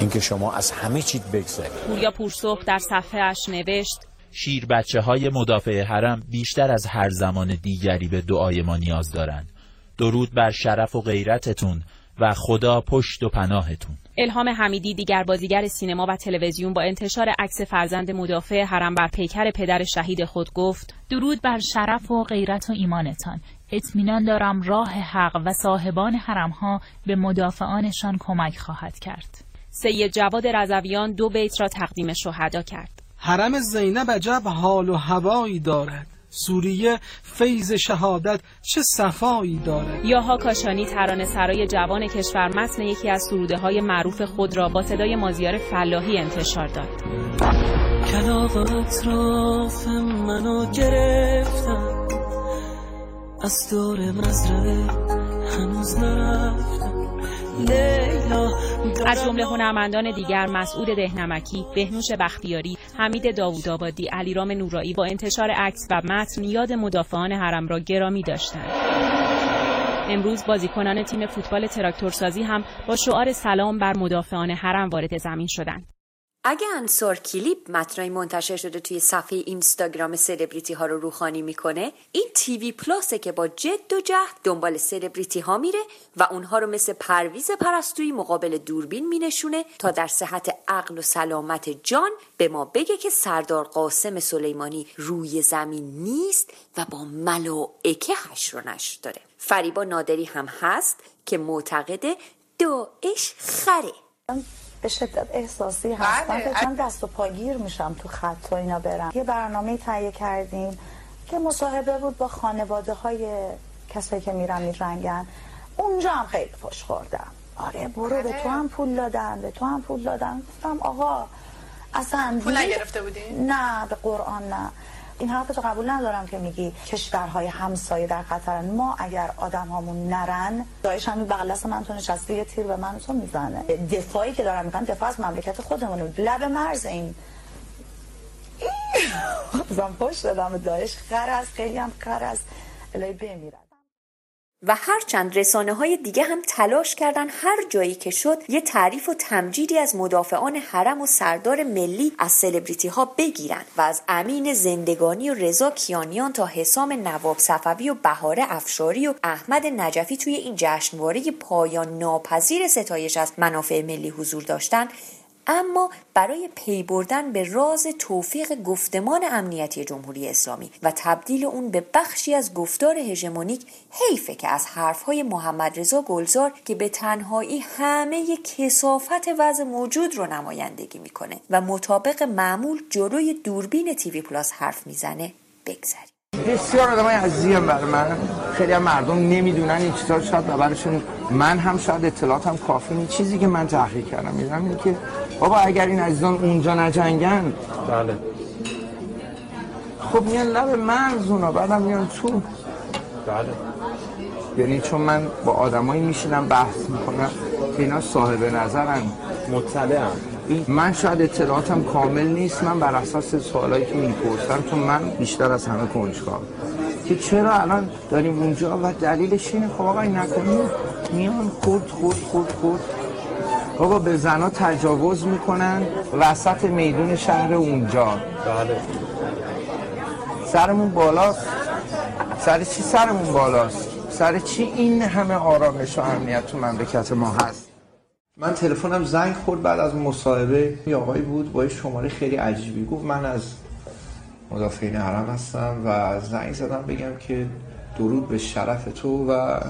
اینکه شما از همه چیز بگذرید. پوریا پورسرخ در صفحه اش نوشت شیر بچه های مدافع حرم بیشتر از هر زمان دیگری به دعای ما نیاز دارند. درود بر شرف و غیرتتون و خدا پشت و پناهتون. الهام حمیدی دیگر بازیگر سینما و تلویزیون با انتشار عکس فرزند مدافع حرم بر پیکر پدر شهید خود گفت درود بر شرف و غیرت و ایمانتان. اطمینان دارم راه حق و صاحبان حرمها به مدافعانشان کمک خواهد کرد. سید جواد رضویان دو بیت را تقدیم شهدا کرد. حرم زینب عجب حال و هوایی دارد. سوریه فیض شهادت چه صفایی دارد؟ یاها کاشانی ترانه سرای جوان کشور متن یکی از سروده های معروف خود را با صدای مازیار فلاحی انتشار داد. کلاغ اطراف منو گرفتم از دور مزرعه هنوز نرفتم از جمله هنرمندان دیگر مسعود دهنمکی، بهنوش بختیاری، حمید داوودآبادی، علیرام نورایی با انتشار عکس و متن یاد مدافعان حرم را گرامی داشتند. امروز بازیکنان تیم فوتبال تراکتورسازی هم با شعار سلام بر مدافعان حرم وارد زمین شدند. اگه انصار کلیپ متنای منتشر شده توی صفحه اینستاگرام سلبریتی ها رو روخانی می‌کنه این تیوی پلاسه که با جد و جهد دنبال سلبریتی ها میره و اونها رو مثل پرویز پرستویی مقابل دوربین مینشونه تا در صحت عقل و سلامت جان به ما بگه که سردار قاسم سلیمانی روی زمین نیست و با ملائکه حشر و نشر داره. فریبا نادری هم هست که معتقد داعش خره. به شدت احساسی هستم فکر من دست و پاگیر میشم تو خط و اینا برم. یه برنامه تهیه کردیم که مصاحبه بود با خانواده های کسایی که میرن میرنگن اونجا هم خیلی خوش خوردم. آره برو به تو هم پول دادن به تو هم پول دادن. گفتم آقا اصلا پول نگرفته بودی؟ نه به قرآن نه. این حرف تو قبول ندارم که میگی کشورهای همسایه در خطرن ما اگر آدم هامون نرن دایش همین بغل دست من تو نشسته یه تیر به من تو می‌زنه. دفاعی که دارم می‌کنم دفاع از مملکت خودمونه. لب مرز این. زن پشت دادم دایش خر است خیلی هم خر است الهی بمیرد. و هرچند رسانه های دیگه هم تلاش کردن هر جایی که شد یه تعریف و تمجیدی از مدافعان حرم و سردار ملی از سلبریتی ها بگیرن و از امین زندگانی و رضا کیانیان تا حسام نواب صفوی و بهاره افشاری و احمد نجفی توی این جشنواره پایان ناپذیر ستایش از منافع ملی حضور داشتن اما برای پی بردن به راز توفیق گفتمان امنیتی جمهوری اسلامی و تبدیل اون به بخشی از گفتار هژمونیک حیفه که از حرفهای محمد رضا گلزار که به تنهایی همه کسافت وضع موجود رو نمایندگی می‌کنه و مطابق معمول جلوی دوربین تیوی پلاس حرف می‌زنه بگذریم. بسیار آدم های عزیزی هم برای من. خیلی هم مردم نمی‌دونن این چیزا شاید برایشون من هم شاید اطلاعاتم کافی نیست. چیزی که من تحقیق کردم می‌دونم اینه که بابا اگر این عزیزان اونجا نجنگن. بله. خب میان لب مرز اونا بعدم میان تو. بله. یعنی چون من با آدمایی میشینم بحث می‌کنم که اینا صاحب نظرن. من شاید اطلاعاتم کامل نیست. من بر اساس سوالایی که می‌پرسم چون من بیشتر از همه کنجکاوم که چرا الان داریم اونجا و دلیلش اینه؟ خب آقا این نکنیم میان خود خود خود خود بابا به زنا تجاوز می‌کنن. وسط میدون شهر اونجا. بله. سرمون بالاست. سر چی سرمون بالاست؟ سر چی این همه آرامش و امنیت تو مملکت ما هست؟ من تلفنم زنگ خورد بعد از مصاحبه یه آقایی بود با یه شماره خیلی عجیبی گفت من از مدافعین حرم هستم و زنگ زدم بگم که درود به شرف تو و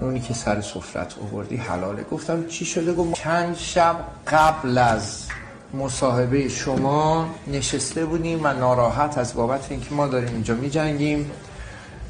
اونی که سر سفرت آوردی حلاله. گفتم چی شده؟ گفت چند شب قبل از مصاحبه شما نشسته بودیم و ناراحت از بابت اینکه ما داریم اینجا می جنگیم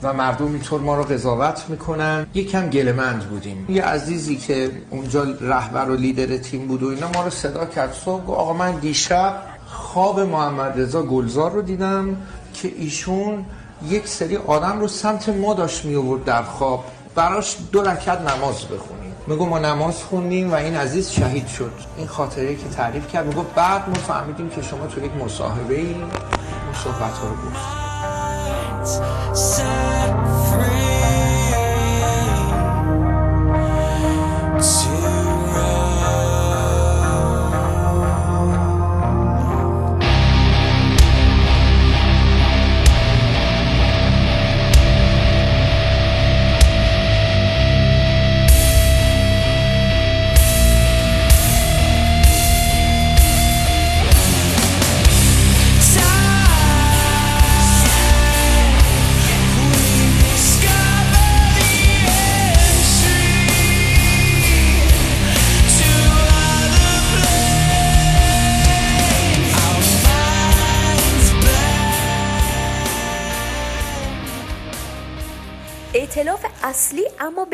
و مردم اینطور ما رو قضاوت می‌کنن. یکم گلمند بودیم. یه عزیزی که اونجا رهبر و لیدر تیم بود و اینا ما رو صدا کرد. صبح آقا من دیشب خواب محمد رضا گلزار رو دیدم که ایشون یک سری آدم رو سمت ما داشت می آورد در خواب. براش دو رکعت نماز بخونیم. میگو ما نماز خوندیم و این عزیز شهید شد. این خاطره که تعریف کرد. میگو بعد ما فهمیدیم که شما تو یک مصاحبه ای صحبت رو گفت. Sad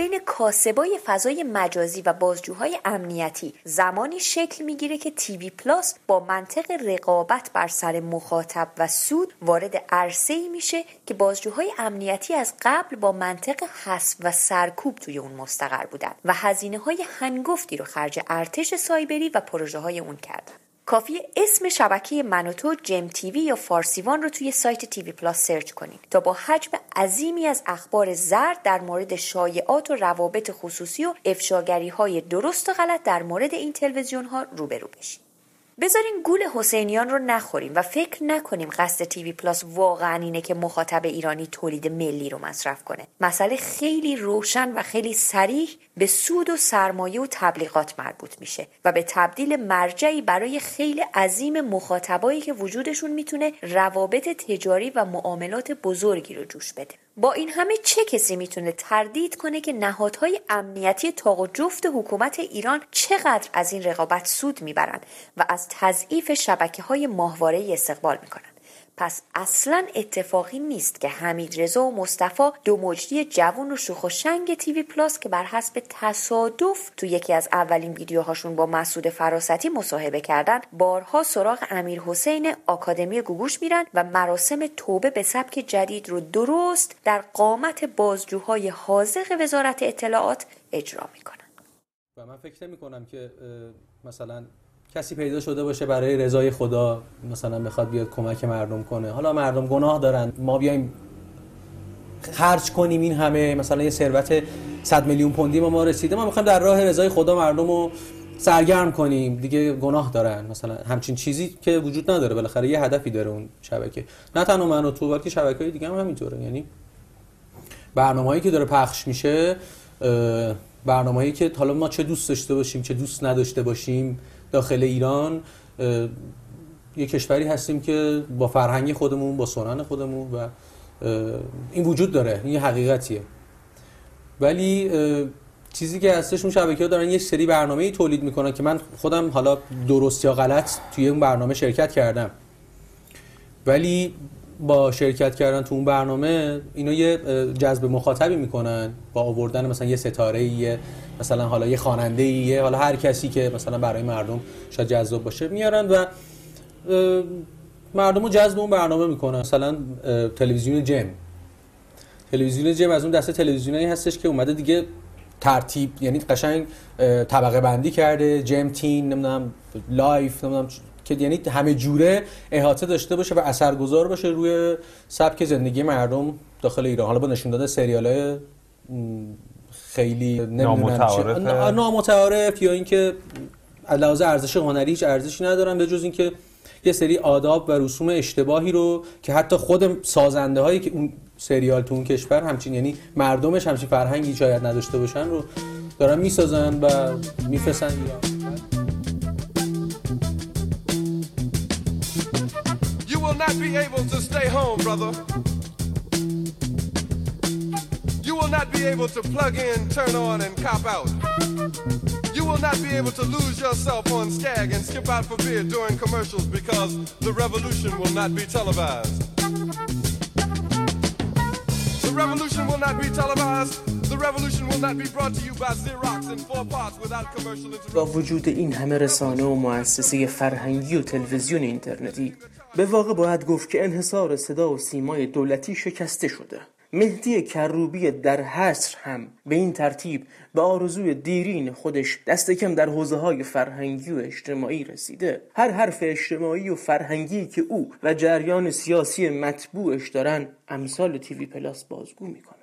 بین کاسبای فضای مجازی و بازجوهای امنیتی زمانی شکل می‌گیره که TV Plus با منطق رقابت بر سر مخاطب و سود وارد عرصه ای میشه که بازجوهای امنیتی از قبل با منطق حذف و سرکوب توی اون مستقر بودن و هزینه های هنگفتی رو خرج ارتش سایبری و پروژه های اون کردن. کافیه اسم شبکه منوتو GEM TV یا Farsi1 رو توی سایت TV Plus search کنید تا با حجم عظیمی از اخبار زرد در مورد شایعات و روابط خصوصی و افشاگری های درست و غلط در مورد این تلویزیون ها روبرو بشید بذارین گول حسینیان رو نخوریم و فکر نکنیم قصد تیوی پلاس واقعا اینه که مخاطب ایرانی تولید ملی رو مصرف کنه. مسئله خیلی روشن و خیلی سریح به سود و سرمایه و تبلیغات مربوط میشه و به تبدیل مرجعی برای خیلی عظیم مخاطبایی که وجودشون می‌تونه روابط تجاری و معاملات بزرگی رو جوش بده. با این همه چه کسی می‌تونه تردید کنه که نهادهای امنیتی تاق و جفت حکومت ایران چقدر از این رقابت سود می‌برند و از تضعیف شبکه های ماهواره استقبال می‌کنند؟ پس اصلا اتفاقی نیست که حمید رضا و مصطفی دو مجری جوون و شوخ و شنگ تیوی پلاس که بر حسب تصادف تو یکی از اولین ویدیوهاشون با مسعود فراستی مصاحبه کردن بارها سراغ امیر حسین آکادمی گوگوش میرن و مراسم توبه به سبک جدید رو درست در قامت بازجوهای حاضق وزارت اطلاعات اجرا می‌کنن. و من فکر نمی کنم که مثلا کسی پیدا شده باشه برای رضای خدا مثلا بخواد بیاد کمک مردم کنه. حالا مردم گناه دارن. ما بیایم خرج کنیم این همه. مثلا یه ثروت 100 میلیون پوندی ما ما رسیده. ما می‌خوایم در راه رضای خدا مردم رو سرگرم کنیم. دیگه گناه دارن. مثلا همچین چیزی که وجود نداره. بالاخره یه هدفی داره اون شبکه. نه تنها من و تو بلکه شبکه های دیگه هم همینطوره. یعنی برنامه‌ای که داره پخش میشه برنامه‌ای که حالا ما چه دوست داشته باشیم چه دوست نداشته باشیم داخل ایران یه کشوری هستیم که با فرهنگ خودمون با سنن خودمون و این وجود داره این یه حقیقتیه. ولی چیزی که هستش اون شبکه ها دارن یه سری برنامه ای تولید می‌کنن که من خودم حالا درست یا غلط توی اون برنامه شرکت کردم. ولی با شرکت کردن تو اون برنامه اینا یه جذب مخاطبی می‌کنن با آوردن مثلا یه ستاره یه مثلا حالا یه خواننده یه حالا هر کسی که مثلا برای مردم شاید جذاب باشه میارن و مردم رو جذب اون برنامه می‌کنن. مثلا تلویزیون جم تلویزیون جم از اون دسته تلویزیونایی هستش که اومده دیگه ترتیب یعنی قشنگ طبقه بندی کرده جم تین نمی‌دونم life نمی‌دونم که یعنی همه جوره احاطه داشته باشه و اثرگذار باشه روی سبک زندگی مردم داخل ایران حالا با نشون داده سریال های خیلی نمی‌دونم نامتعارفه. چه- نا- نامتعارف یا اینکه لحاظ ارزش هنری هیچ ارزشی ندارن به جز اینکه یه سری آداب و رسوم اشتباهی رو که حتی خود سازنده هایی که اون سریال تو اون کشور همچین یعنی مردمش همچین فرهنگی شاید نداشته باشن رو دارن می‌سازن و میفرستن ایران will not be able to stay home, brother. You will not be able to plug in, turn on, and cop out. You will not be able to lose yourself on Skag and skip out for beer during commercials because the revolution will not be televised. The revolution will not be televised. با وجود این همه رسانه و مؤسسه فرهنگی و تلویزیون اینترنتی به واقع باید گفت که انحصار صدا و سیمای دولتی شکسته شده. مهدی کروبی در حصر هم به این ترتیب به آرزوی دیرین خودش دست کم در حوزه های فرهنگی و اجتماعی رسیده. هر حرف اجتماعی و فرهنگی که او و جریان سیاسی مطبوعش دارن امثال تیوی پلاس بازگو می‌کنن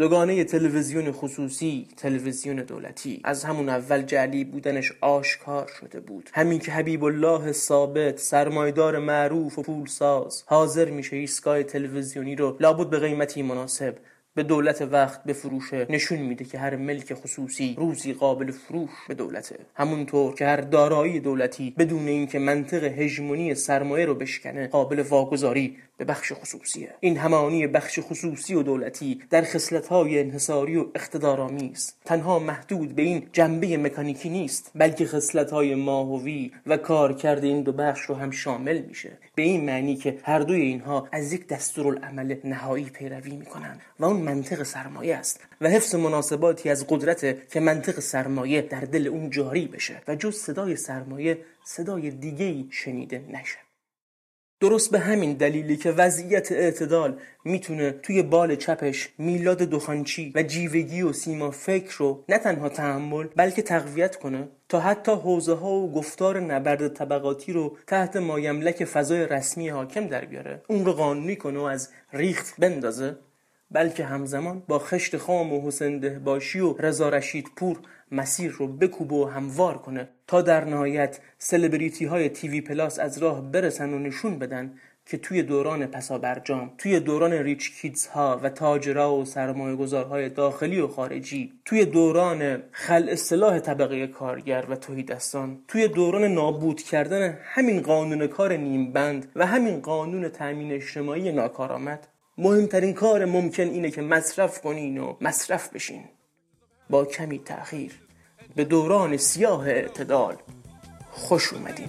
دوگانه تلویزیون خصوصی تلویزیون دولتی. از همون اول جعلی بودنش آشکار شده بود. همین که حبیب الله ثابت سرمایدار معروف و پولساز حاضر میشه ایستگاه تلویزیونی رو لابد به قیمتی مناسب به دولت وقت بفروشه نشون میده که هر ملک خصوصی روزی قابل فروش به دولته. همونطور که هر دارایی دولتی بدون اینکه منطق هژمونی سرمایه رو بشکنه قابل واگذاری به بخش خصوصیه. این همانی بخش خصوصی و دولتی در خصلت‌های انحصاری و اقتدارآمیز. تنها محدود به این جنبه مکانیکی نیست بلکه خصلت‌های ماهوی و کارکرد این دو بخش رو هم شامل میشه. به این معنی که هر دوی اینها از یک دستورالعمل نهایی پیروی می‌کنن. و اون منطق سرمایه است و حفظ مناسباتی از قدرت که منطق سرمایه در دل اون جاری بشه و جز صدای سرمایه صدای دیگه‌ای شنیده نشه. درست به همین دلیلی که وضعیت اعتدال می‌تونه توی بال چپش میلاد دخانچی و جیوگی و سیما فکر رو نه تنها تحمل بلکه تقویت کنه تا حتی حوزه ها و گفتار نبرد طبقاتی رو تحت مایملک فضای رسمی حاکم در بیاره. اون رو قانونی کنه و از ریخت بندازه. بلکه همزمان با خشت خام و حسین دهباشی و رضا رشید پور مسیر رو بکوبه و هموار کنه تا در نهایت سلبریتی های تیوی پلاس از راه برسن و نشون بدن که توی دوران پسا برجام توی دوران ریچ کیدز ها و تاجرا و سرمایه گذارهای داخلی و خارجی توی دوران خل اصلاح طبقه کارگر و توهی دستان توی دوران نابود کردن همین قانون کار نیمبند و همین قانون تأمین اجتماعی ناکارآمد مهمترین کار ممکن اینه که مصرف کنین و مصرف بشین. با کمی تأخیر به دوران سیاه اعتدال خوش اومدین.